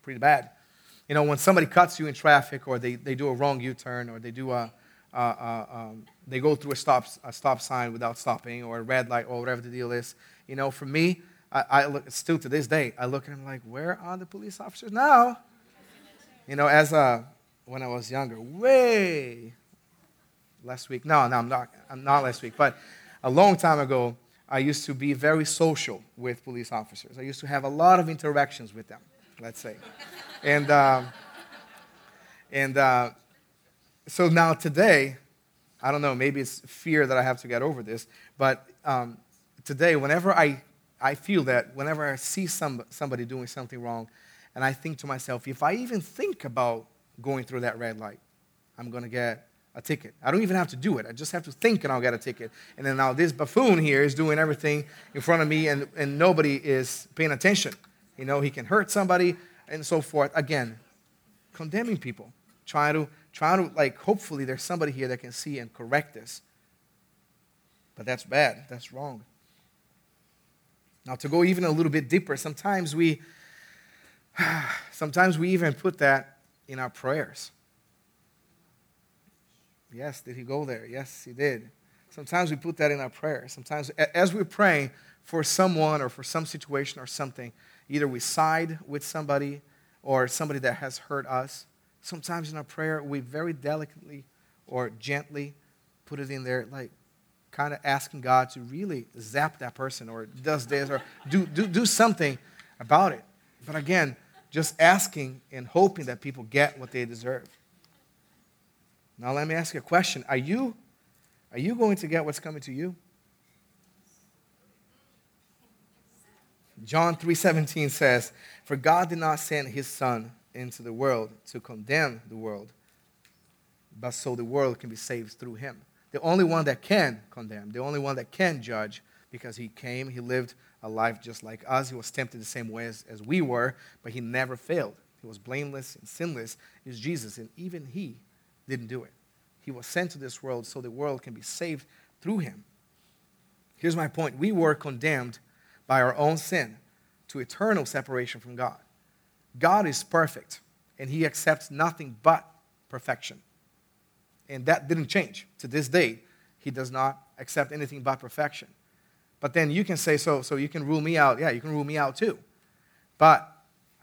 pretty bad. You know, when somebody cuts you in traffic or they, they do a wrong U turn or they do a, um, they go through a stop, a stop sign without stopping or a red light or whatever the deal is. You know, for me, I, I look, still to this day, I look at them like, where are the police officers now? You know, as a, when I was younger, way last week. No, no, I'm not, I'm not last week, but a long time ago, I used to be very social with police officers. I used to have a lot of interactions with them, let's say. and um, and uh, so now today, I don't know, maybe it's fear that I have to get over this, but um, today, whenever I, I feel that, whenever I see some, somebody doing something wrong, and I think to myself, if I even think about going through that red light, I'm going to get a ticket. I don't even have to do it. I just have to think and I'll get a ticket. And then now this buffoon here is doing everything in front of me and, and nobody is paying attention. You know, he can hurt somebody and so forth. Again, condemning people, trying to, trying to like, hopefully there's somebody here that can see and correct this. But that's bad. That's wrong. Now, to go even a little bit deeper, sometimes we, sometimes we even put that in our prayers. Yes, did he go there? Yes, he did. Sometimes we put that in our prayers. Sometimes, as we're praying for someone or for some situation or something, either we side with somebody or somebody that has hurt us. Sometimes in our prayer, we very delicately or gently put it in there, like kind of asking God to really zap that person or does this or do, do, do something about it. But again, just asking and hoping that people get what they deserve. Now, let me ask you a question. Are you, are you going to get what's coming to you? John 3:17 says, "For God did not send his son into the world to condemn the world, but so the world can be saved through him." The only one that can condemn, the only one that can judge because he came, he lived a life just like us. He was tempted the same way as, as we were, but he never failed. He was blameless and sinless, is Jesus, and even he didn't do it. He was sent to this world so the world can be saved through him. Here's my point we were condemned by our own sin to eternal separation from God. God is perfect, and he accepts nothing but perfection. And that didn't change. To this day, he does not accept anything but perfection. But then you can say, so, so you can rule me out. Yeah, you can rule me out too. But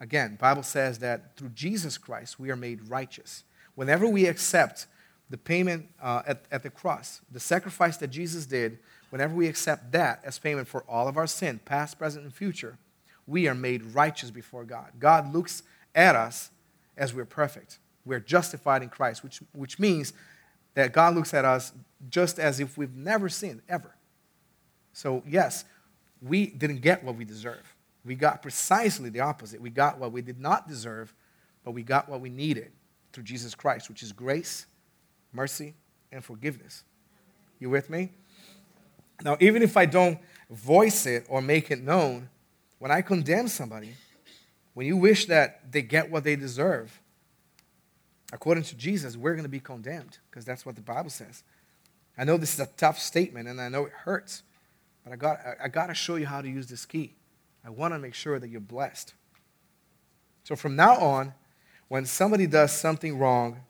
again, Bible says that through Jesus Christ, we are made righteous. Whenever we accept the payment uh, at, at the cross, the sacrifice that Jesus did, whenever we accept that as payment for all of our sin, past, present, and future, we are made righteous before God. God looks at us as we're perfect. We're justified in Christ, which, which means that God looks at us just as if we've never sinned, ever. So, yes, we didn't get what we deserve. We got precisely the opposite. We got what we did not deserve, but we got what we needed through Jesus Christ, which is grace, mercy, and forgiveness. You with me? Now, even if I don't voice it or make it known, when I condemn somebody, when you wish that they get what they deserve, according to Jesus, we're going to be condemned because that's what the Bible says. I know this is a tough statement and I know it hurts, but I got, I got to show you how to use this key. I want to make sure that you're blessed. So from now on, when somebody does something wrong,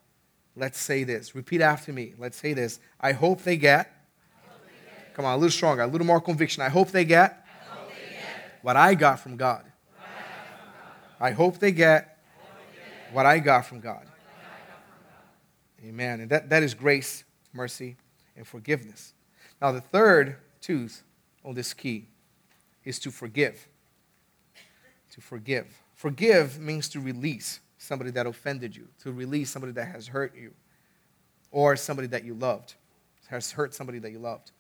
let's say this. Repeat after me. Let's say this. I hope they get. Come on, a little stronger, a little more conviction. I hope they get, hope they get what I got from God. I hope they get what I got from God. Amen. And that, that is grace, mercy, and forgiveness. Now, the third tooth on this key is to forgive. To forgive. Forgive means to release somebody that offended you, to release somebody that has hurt you, or somebody that you loved, has hurt somebody that you loved.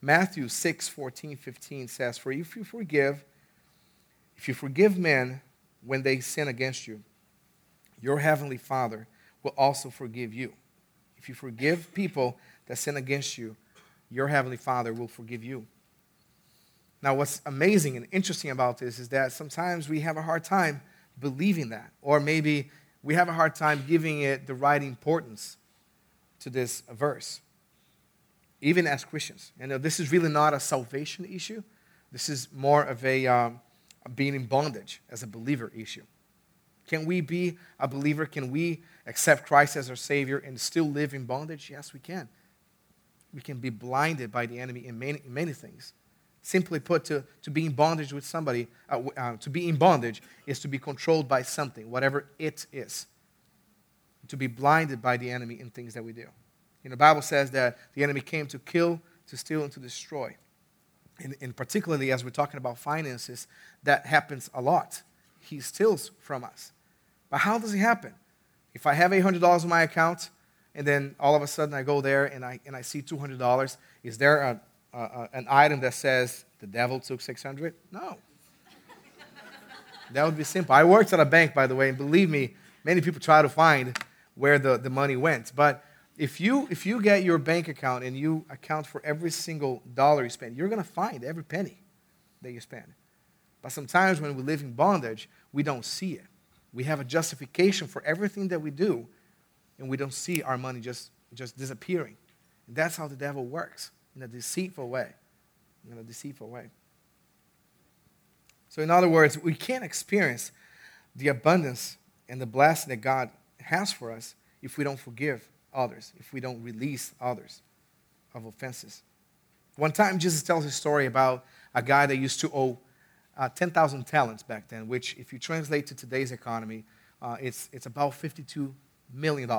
Matthew 6, 14, 15 says, For if you forgive, if you forgive men when they sin against you, your heavenly Father will also forgive you. If you forgive people that sin against you, your heavenly Father will forgive you. Now, what's amazing and interesting about this is that sometimes we have a hard time believing that, or maybe we have a hard time giving it the right importance to this verse, even as Christians. And this is really not a salvation issue, this is more of a um, being in bondage as a believer issue. Can we be a believer? Can we accept Christ as our Savior and still live in bondage? Yes, we can. we can be blinded by the enemy in many, in many things. Simply put, to, to be in bondage with somebody, uh, uh, to be in bondage is to be controlled by something, whatever it is. To be blinded by the enemy in things that we do. You know, the Bible says that the enemy came to kill, to steal, and to destroy. And, and particularly as we're talking about finances, that happens a lot. He steals from us. But how does it happen? If I have $800 in my account, and then all of a sudden I go there and I, and I see $200, is there a, uh, an item that says the devil took 600? No. that would be simple. I worked at a bank, by the way, and believe me, many people try to find where the, the money went. But if you, if you get your bank account and you account for every single dollar you spend, you're going to find every penny that you spend. But sometimes when we live in bondage, we don't see it. We have a justification for everything that we do, and we don't see our money just, just disappearing. And that's how the devil works in a deceitful way. In a deceitful way. So, in other words, we can't experience the abundance and the blessing that God has for us if we don't forgive others, if we don't release others of offenses. One time, Jesus tells a story about a guy that used to owe uh, 10,000 talents back then, which, if you translate to today's economy, uh, it's, it's about $52 million.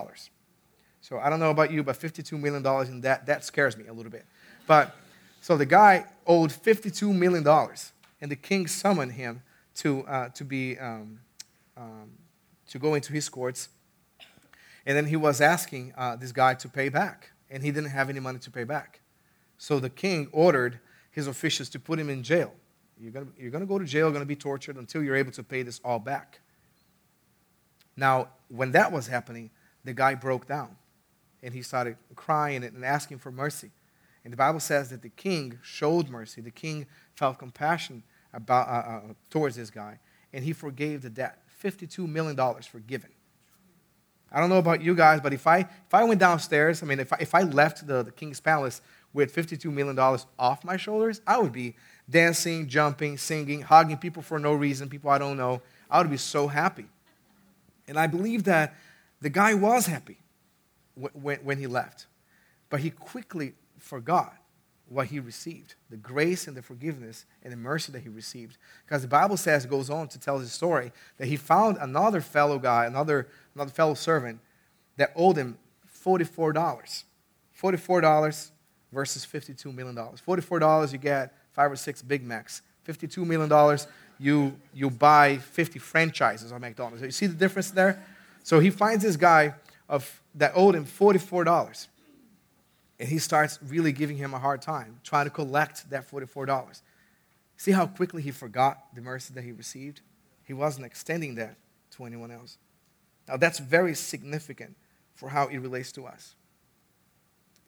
So I don't know about you, but $52 million in that, that scares me a little bit. But so the guy owed $52 million, and the king summoned him to, uh, to, be, um, um, to go into his courts. And then he was asking uh, this guy to pay back, and he didn't have any money to pay back. So the king ordered his officials to put him in jail. You're going you're to go to jail, going to be tortured until you're able to pay this all back. Now, when that was happening, the guy broke down and he started crying and asking for mercy. And the Bible says that the king showed mercy. The king felt compassion about, uh, uh, towards this guy, and he forgave the debt. $52 million forgiven. I don't know about you guys, but if I, if I went downstairs, I mean, if I, if I left the, the king's palace with $52 million off my shoulders, I would be dancing, jumping, singing, hugging people for no reason, people I don't know. I would be so happy. And I believe that the guy was happy when, when he left, but he quickly forgot what he received the grace and the forgiveness and the mercy that he received. Because the Bible says, goes on to tell his story, that he found another fellow guy, another, another fellow servant that owed him $44. $44 versus $52 million. $44, you get five or six Big Macs. $52 million, you, you buy 50 franchises on McDonald's. You see the difference there? So he finds this guy of, that owed him $44. And he starts really giving him a hard time, trying to collect that $44. See how quickly he forgot the mercy that he received? He wasn't extending that to anyone else. Now, that's very significant for how it relates to us.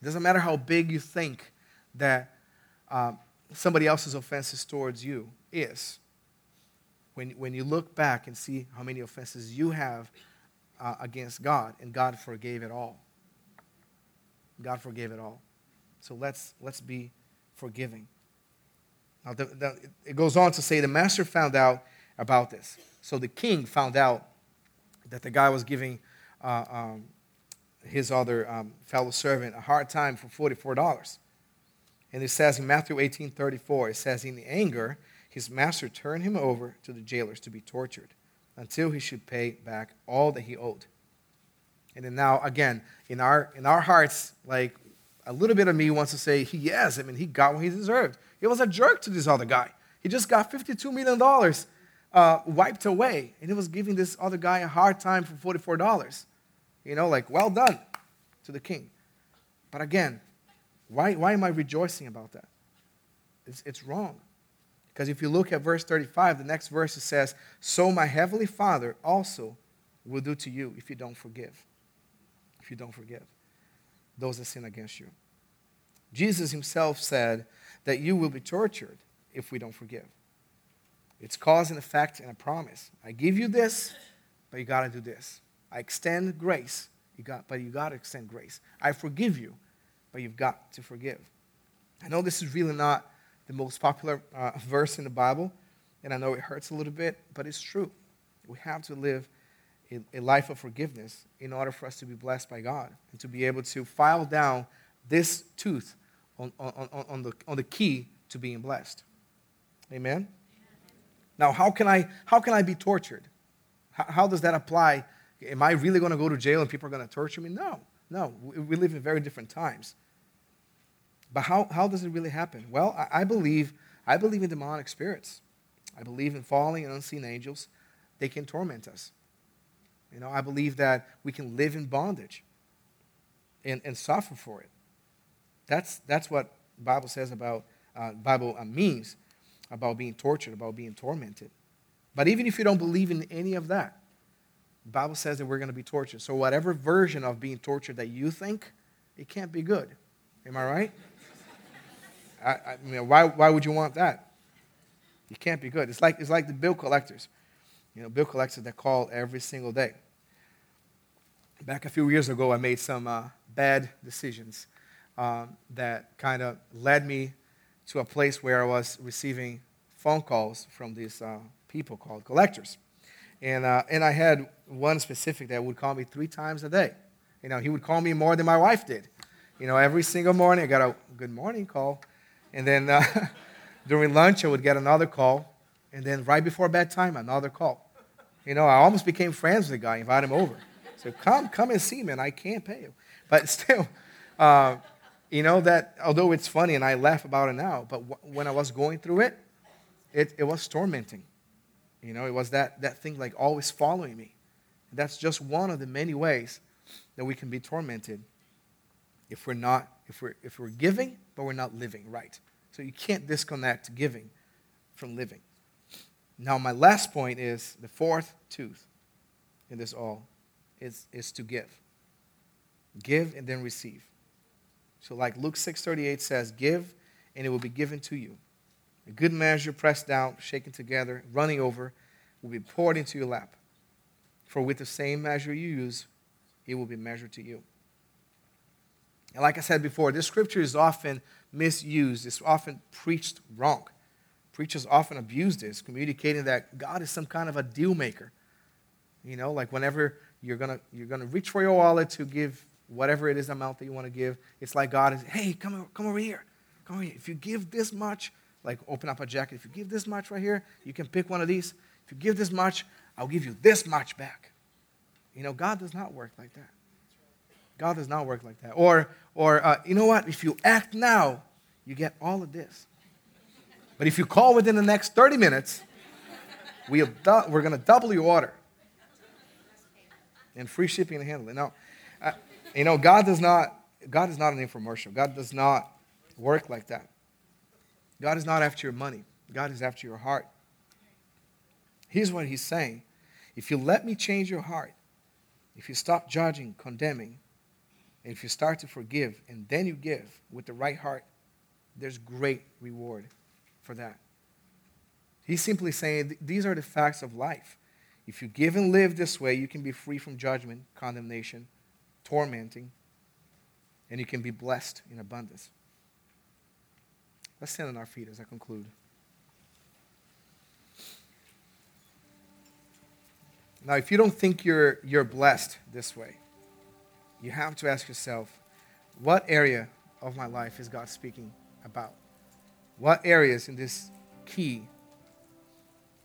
It doesn't matter how big you think that um, somebody else's offenses towards you is. When, when you look back and see how many offenses you have uh, against God, and God forgave it all. God forgave it all. So let's, let's be forgiving. Now, the, the, it goes on to say the master found out about this. So the king found out that the guy was giving uh, um, his other um, fellow servant a hard time for $44. And it says in Matthew 18 34, it says, In the anger, his master turned him over to the jailers to be tortured until he should pay back all that he owed. And then now, again, in our, in our hearts, like a little bit of me wants to say, he yes, I mean, he got what he deserved. He was a jerk to this other guy. He just got $52 million uh, wiped away, and he was giving this other guy a hard time for $44. You know, like, well done to the king. But again, why, why am I rejoicing about that? It's, it's wrong. Because if you look at verse 35, the next verse it says, So my heavenly Father also will do to you if you don't forgive if you don't forgive those that sin against you. Jesus himself said that you will be tortured if we don't forgive. It's cause and effect and a promise. I give you this, but you got to do this. I extend grace, you got, but you got to extend grace. I forgive you, but you've got to forgive. I know this is really not the most popular uh, verse in the Bible, and I know it hurts a little bit, but it's true. We have to live a, life of forgiveness in order for us to be blessed by God and to be able to file down this tooth on, on, on, on, the, on the key to being blessed. Amen? Now, how can I, how can I be tortured? How, how does that apply? Am I really going to go to jail and people are going to torture me? No, no. We, live in very different times. But how, how does it really happen? Well, I, I, believe, I believe in demonic spirits. I believe in falling and unseen angels. They can torment us. You know, I believe that we can live in bondage and, and suffer for it. That's, that's what the Bible says about, uh, Bible uh, means about being tortured, about being tormented. But even if you don't believe in any of that, the Bible says that we're going to be tortured. So whatever version of being tortured that you think, it can't be good. Am I right? I, I mean, why, why would you want that? It can't be good. It's like, it's like the bill collectors. You know, bill collectors that call every single day. Back a few years ago, I made some uh, bad decisions um, that kind of led me to a place where I was receiving phone calls from these uh, people called collectors. And, uh, and I had one specific that would call me three times a day. You know, he would call me more than my wife did. You know, every single morning I got a good morning call. And then uh, during lunch I would get another call. And then right before bedtime, another call. You know, I almost became friends with the guy, invite him over. So come, come and see me, and I can't pay you. But still, uh, you know, that although it's funny and I laugh about it now, but w- when I was going through it, it, it was tormenting. You know, it was that, that thing like always following me. That's just one of the many ways that we can be tormented if we're not, if we're, if we're giving, but we're not living right. So you can't disconnect giving from living. Now, my last point is the fourth tooth in this all is, is to give. Give and then receive. So like Luke 6:38 says, "Give and it will be given to you. A good measure pressed down, shaken together, running over will be poured into your lap. For with the same measure you use, it will be measured to you." And like I said before, this scripture is often misused. It's often preached wrong. Preachers often abuse this, communicating that God is some kind of a deal maker. You know, like whenever you're gonna you're gonna reach for your wallet to give whatever it is amount that you want to give. It's like God is, hey, come, come over here. Come over here. If you give this much, like open up a jacket, if you give this much right here, you can pick one of these. If you give this much, I'll give you this much back. You know, God does not work like that. God does not work like that. Or, or uh, you know what? If you act now, you get all of this. But if you call within the next 30 minutes, we do- we're going to double your order. And free shipping and handling. Now, uh, you know, God does not, God is not an infomercial. God does not work like that. God is not after your money. God is after your heart. Here's what he's saying. If you let me change your heart, if you stop judging, condemning, and if you start to forgive, and then you give with the right heart, there's great reward for that. He's simply saying these are the facts of life. If you give and live this way, you can be free from judgment, condemnation, tormenting, and you can be blessed in abundance. Let's stand on our feet as I conclude. Now, if you don't think you're, you're blessed this way, you have to ask yourself, what area of my life is God speaking about? What areas in this key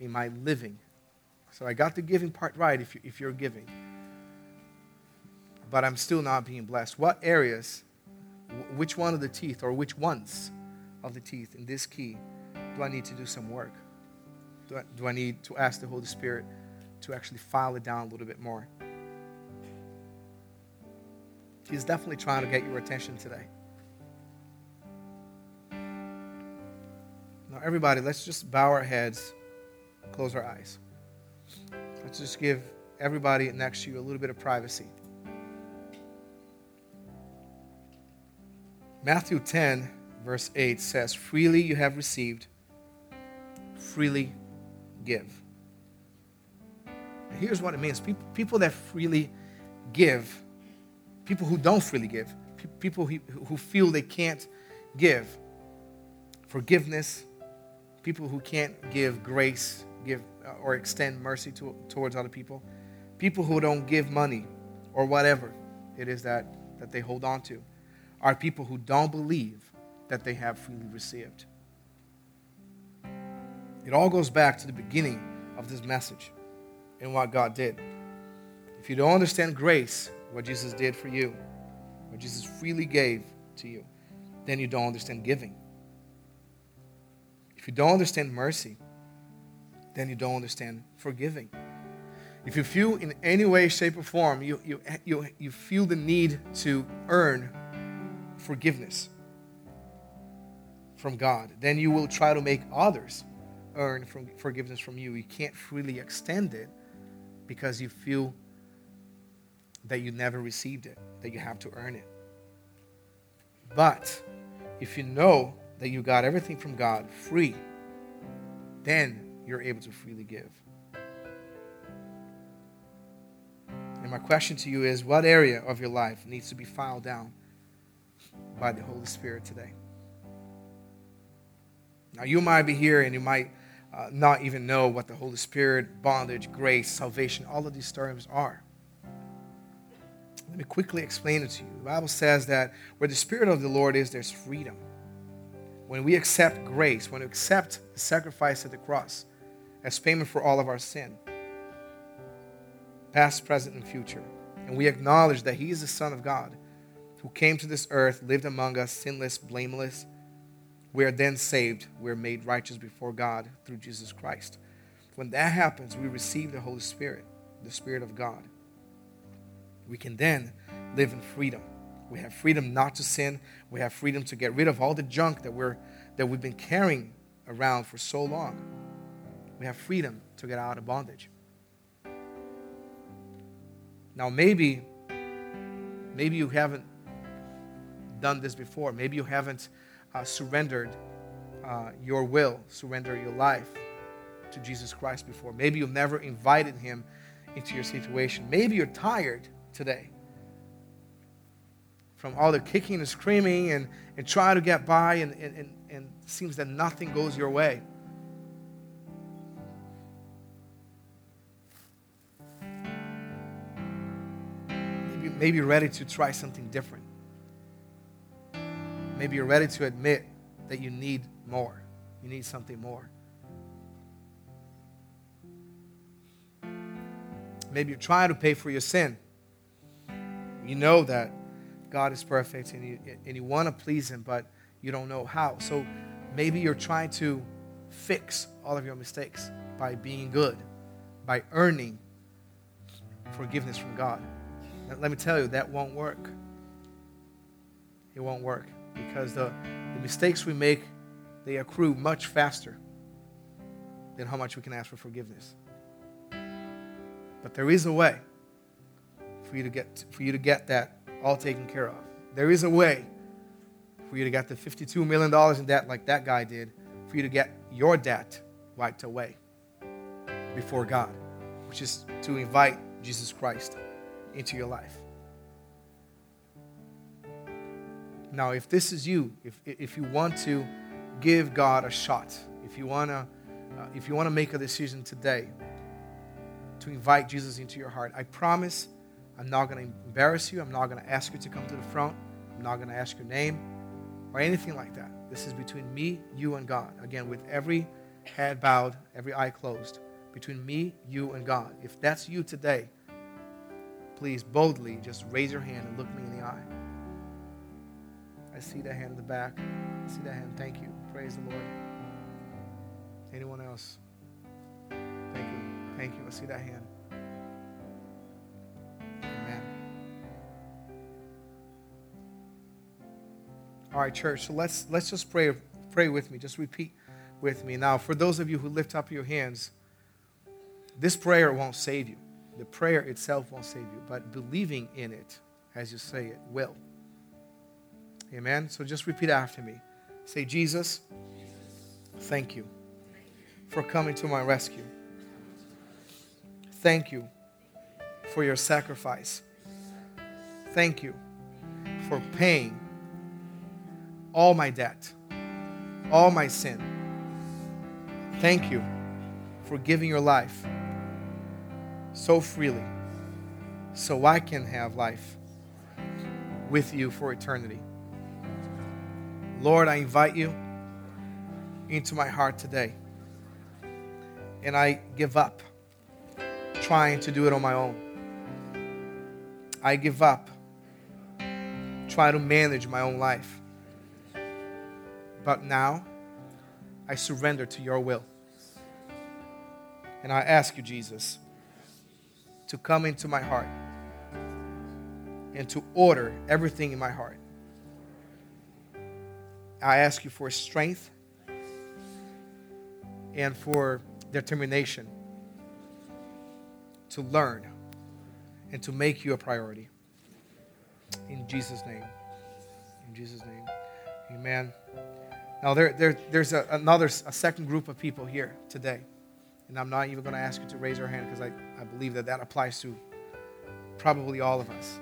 in my living? So I got the giving part right if, you, if you're giving but I'm still not being blessed? What areas, which one of the teeth, or which ones of the teeth in this key do I need to do some work? Do I, do I need to ask the Holy Spirit to actually file it down a little bit more? He's definitely trying to get your attention today. Now, everybody, let's just bow our heads, close our eyes. Let's just give everybody next to you a little bit of privacy. Matthew 10, verse 8 says, Freely you have received, freely give. And here's what it means people, people that freely give, people who don't freely give, people who, feel they can't give forgiveness, people who can't give grace, give uh, or extend mercy to, towards other people, people who don't give money or whatever it is that, that they hold on to are people who don't believe that they have freely received. It all goes back to the beginning of this message and what God did. If you don't understand grace, what Jesus did for you, what Jesus freely gave to you, then you don't understand giving. If you don't understand mercy, then you don't understand forgiving. If you feel in any way, shape, or form, you, you, you, you feel the need to earn forgiveness from God, then you will try to make others earn from forgiveness from you. You can't freely extend it because you feel that you never received it, that you have to earn it. But if you know that you got everything from God free, then you're able to freely give. And my question to you is what area of your life needs to be filed down by the Holy Spirit today? Now, you might be here and you might uh, not even know what the Holy Spirit, bondage, grace, salvation, all of these terms are. Let me quickly explain it to you. The Bible says that where the Spirit of the Lord is, there's freedom. When we accept grace, when we accept the sacrifice at the cross as payment for all of our sin, past, present, and future, and we acknowledge that He is the Son of God who came to this earth, lived among us, sinless, blameless, we are then saved. We're made righteous before God through Jesus Christ. When that happens, we receive the Holy Spirit, the Spirit of God. We can then live in freedom. We have freedom not to sin. We have freedom to get rid of all the junk that, we're, that we've been carrying around for so long. We have freedom to get out of bondage. Now, maybe, maybe you haven't done this before. Maybe you haven't uh, surrendered uh, your will, surrender your life to Jesus Christ before. Maybe you've never invited Him into your situation. Maybe you're tired today from all the kicking and screaming and, and trying to get by, and, and, and, and it seems that nothing goes your way. Maybe, maybe you're ready to try something different. Maybe you're ready to admit that you need more. You need something more. Maybe you're trying to pay for your sin. You know that God is perfect and you, and you want to please Him, but you don't know how. So maybe you're trying to fix all of your mistakes by being good, by earning forgiveness from God. let me tell you, that won't work. It won't work because the, the mistakes we make, they accrue much faster than how much we can ask for forgiveness. But there is a way for you to get, for you to get that all taken care of. There is a way for you to get the $52 million in debt like that guy did, for you to get your debt wiped away before God, which is to invite Jesus Christ into your life. Now, if this is you, if, if you want to give God a shot, if you want to uh, if you want to make a decision today to invite Jesus into your heart, I promise I'm not going to embarrass you. I'm not going to ask you to come to the front. I'm not going to ask your name or anything like that. This is between me, you, and God. Again, with every head bowed, every eye closed. Between me, you, and God. If that's you today, please boldly just raise your hand and look me in the eye. See that hand in the back. I see that hand. Thank you. Praise the Lord. Anyone else? Thank you. Thank you. I see that hand. Amen. All right, church. So let's let's just pray pray with me. Just repeat with me. Now, for those of you who lift up your hands, this prayer won't save you. The prayer itself won't save you, but believing in it as you say it will. Amen. So just repeat after me. Say, Jesus, thank you for coming to my rescue. Thank you for your sacrifice. Thank you for paying all my debt, all my sin. Thank you for giving your life so freely so I can have life with you for eternity. Lord, I invite you into my heart today. And I give up trying to do it on my own. I give up trying to manage my own life. But now, I surrender to your will. And I ask you, Jesus, to come into my heart and to order everything in my heart. I ask you for strength and for determination to learn and to make you a priority. In Jesus' name. In Jesus' name. Amen. Now, there, there, there's a, another, a second group of people here today. And I'm not even going to ask you to raise your hand because I, I believe that that applies to probably all of us.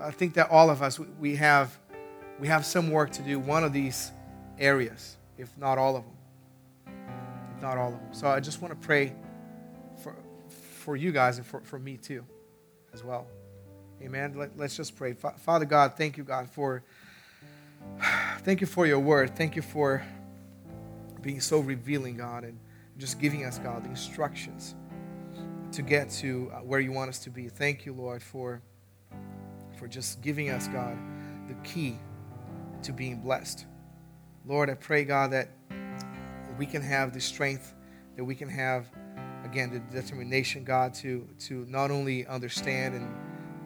I think that all of us, we, we have, we have some work to do, one of these areas, if not all of them. If not all of them. So I just want to pray for, for you guys and for, for me too, as well. Amen. Let, us just pray. Father God, thank you, God, for thank you for your word. Thank you for being so revealing, God, and just giving us, God, the instructions to get to uh, where you want us to be. Thank you, Lord, for for just giving us, God, the key to being blessed. Lord, I pray, God, that we can have the strength, that we can have, again, the determination, God, to to not only understand and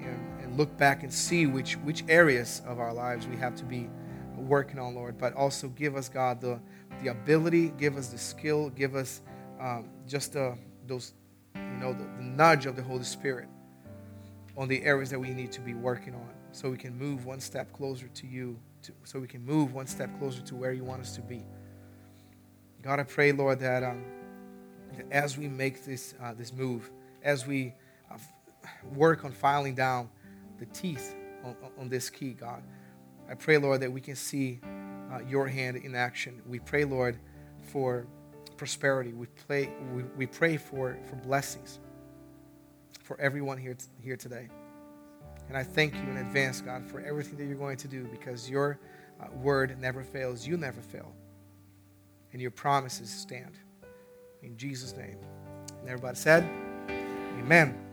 and, and look back and see which which areas of our lives we have to be working on, Lord, but also give us, God, the, the ability, give us the skill, give us um, just those, you know, the, the nudge of the Holy Spirit on the areas that we need to be working on so we can move one step closer to you, to, so we can move one step closer to where you want us to be. God, I pray, Lord, that, um, that as we make this, uh, this move, as we uh, work on filing down the teeth on, on this key, God, I pray, Lord, that we can see uh, your hand in action. We pray, Lord, for prosperity. We, pray, we, we pray for, for blessings for everyone here, t- here today. And I thank you in advance, God, for everything that you're going to do because your uh, word never fails. You never fail. And your promises stand. In Jesus' name. And everybody said, Amen.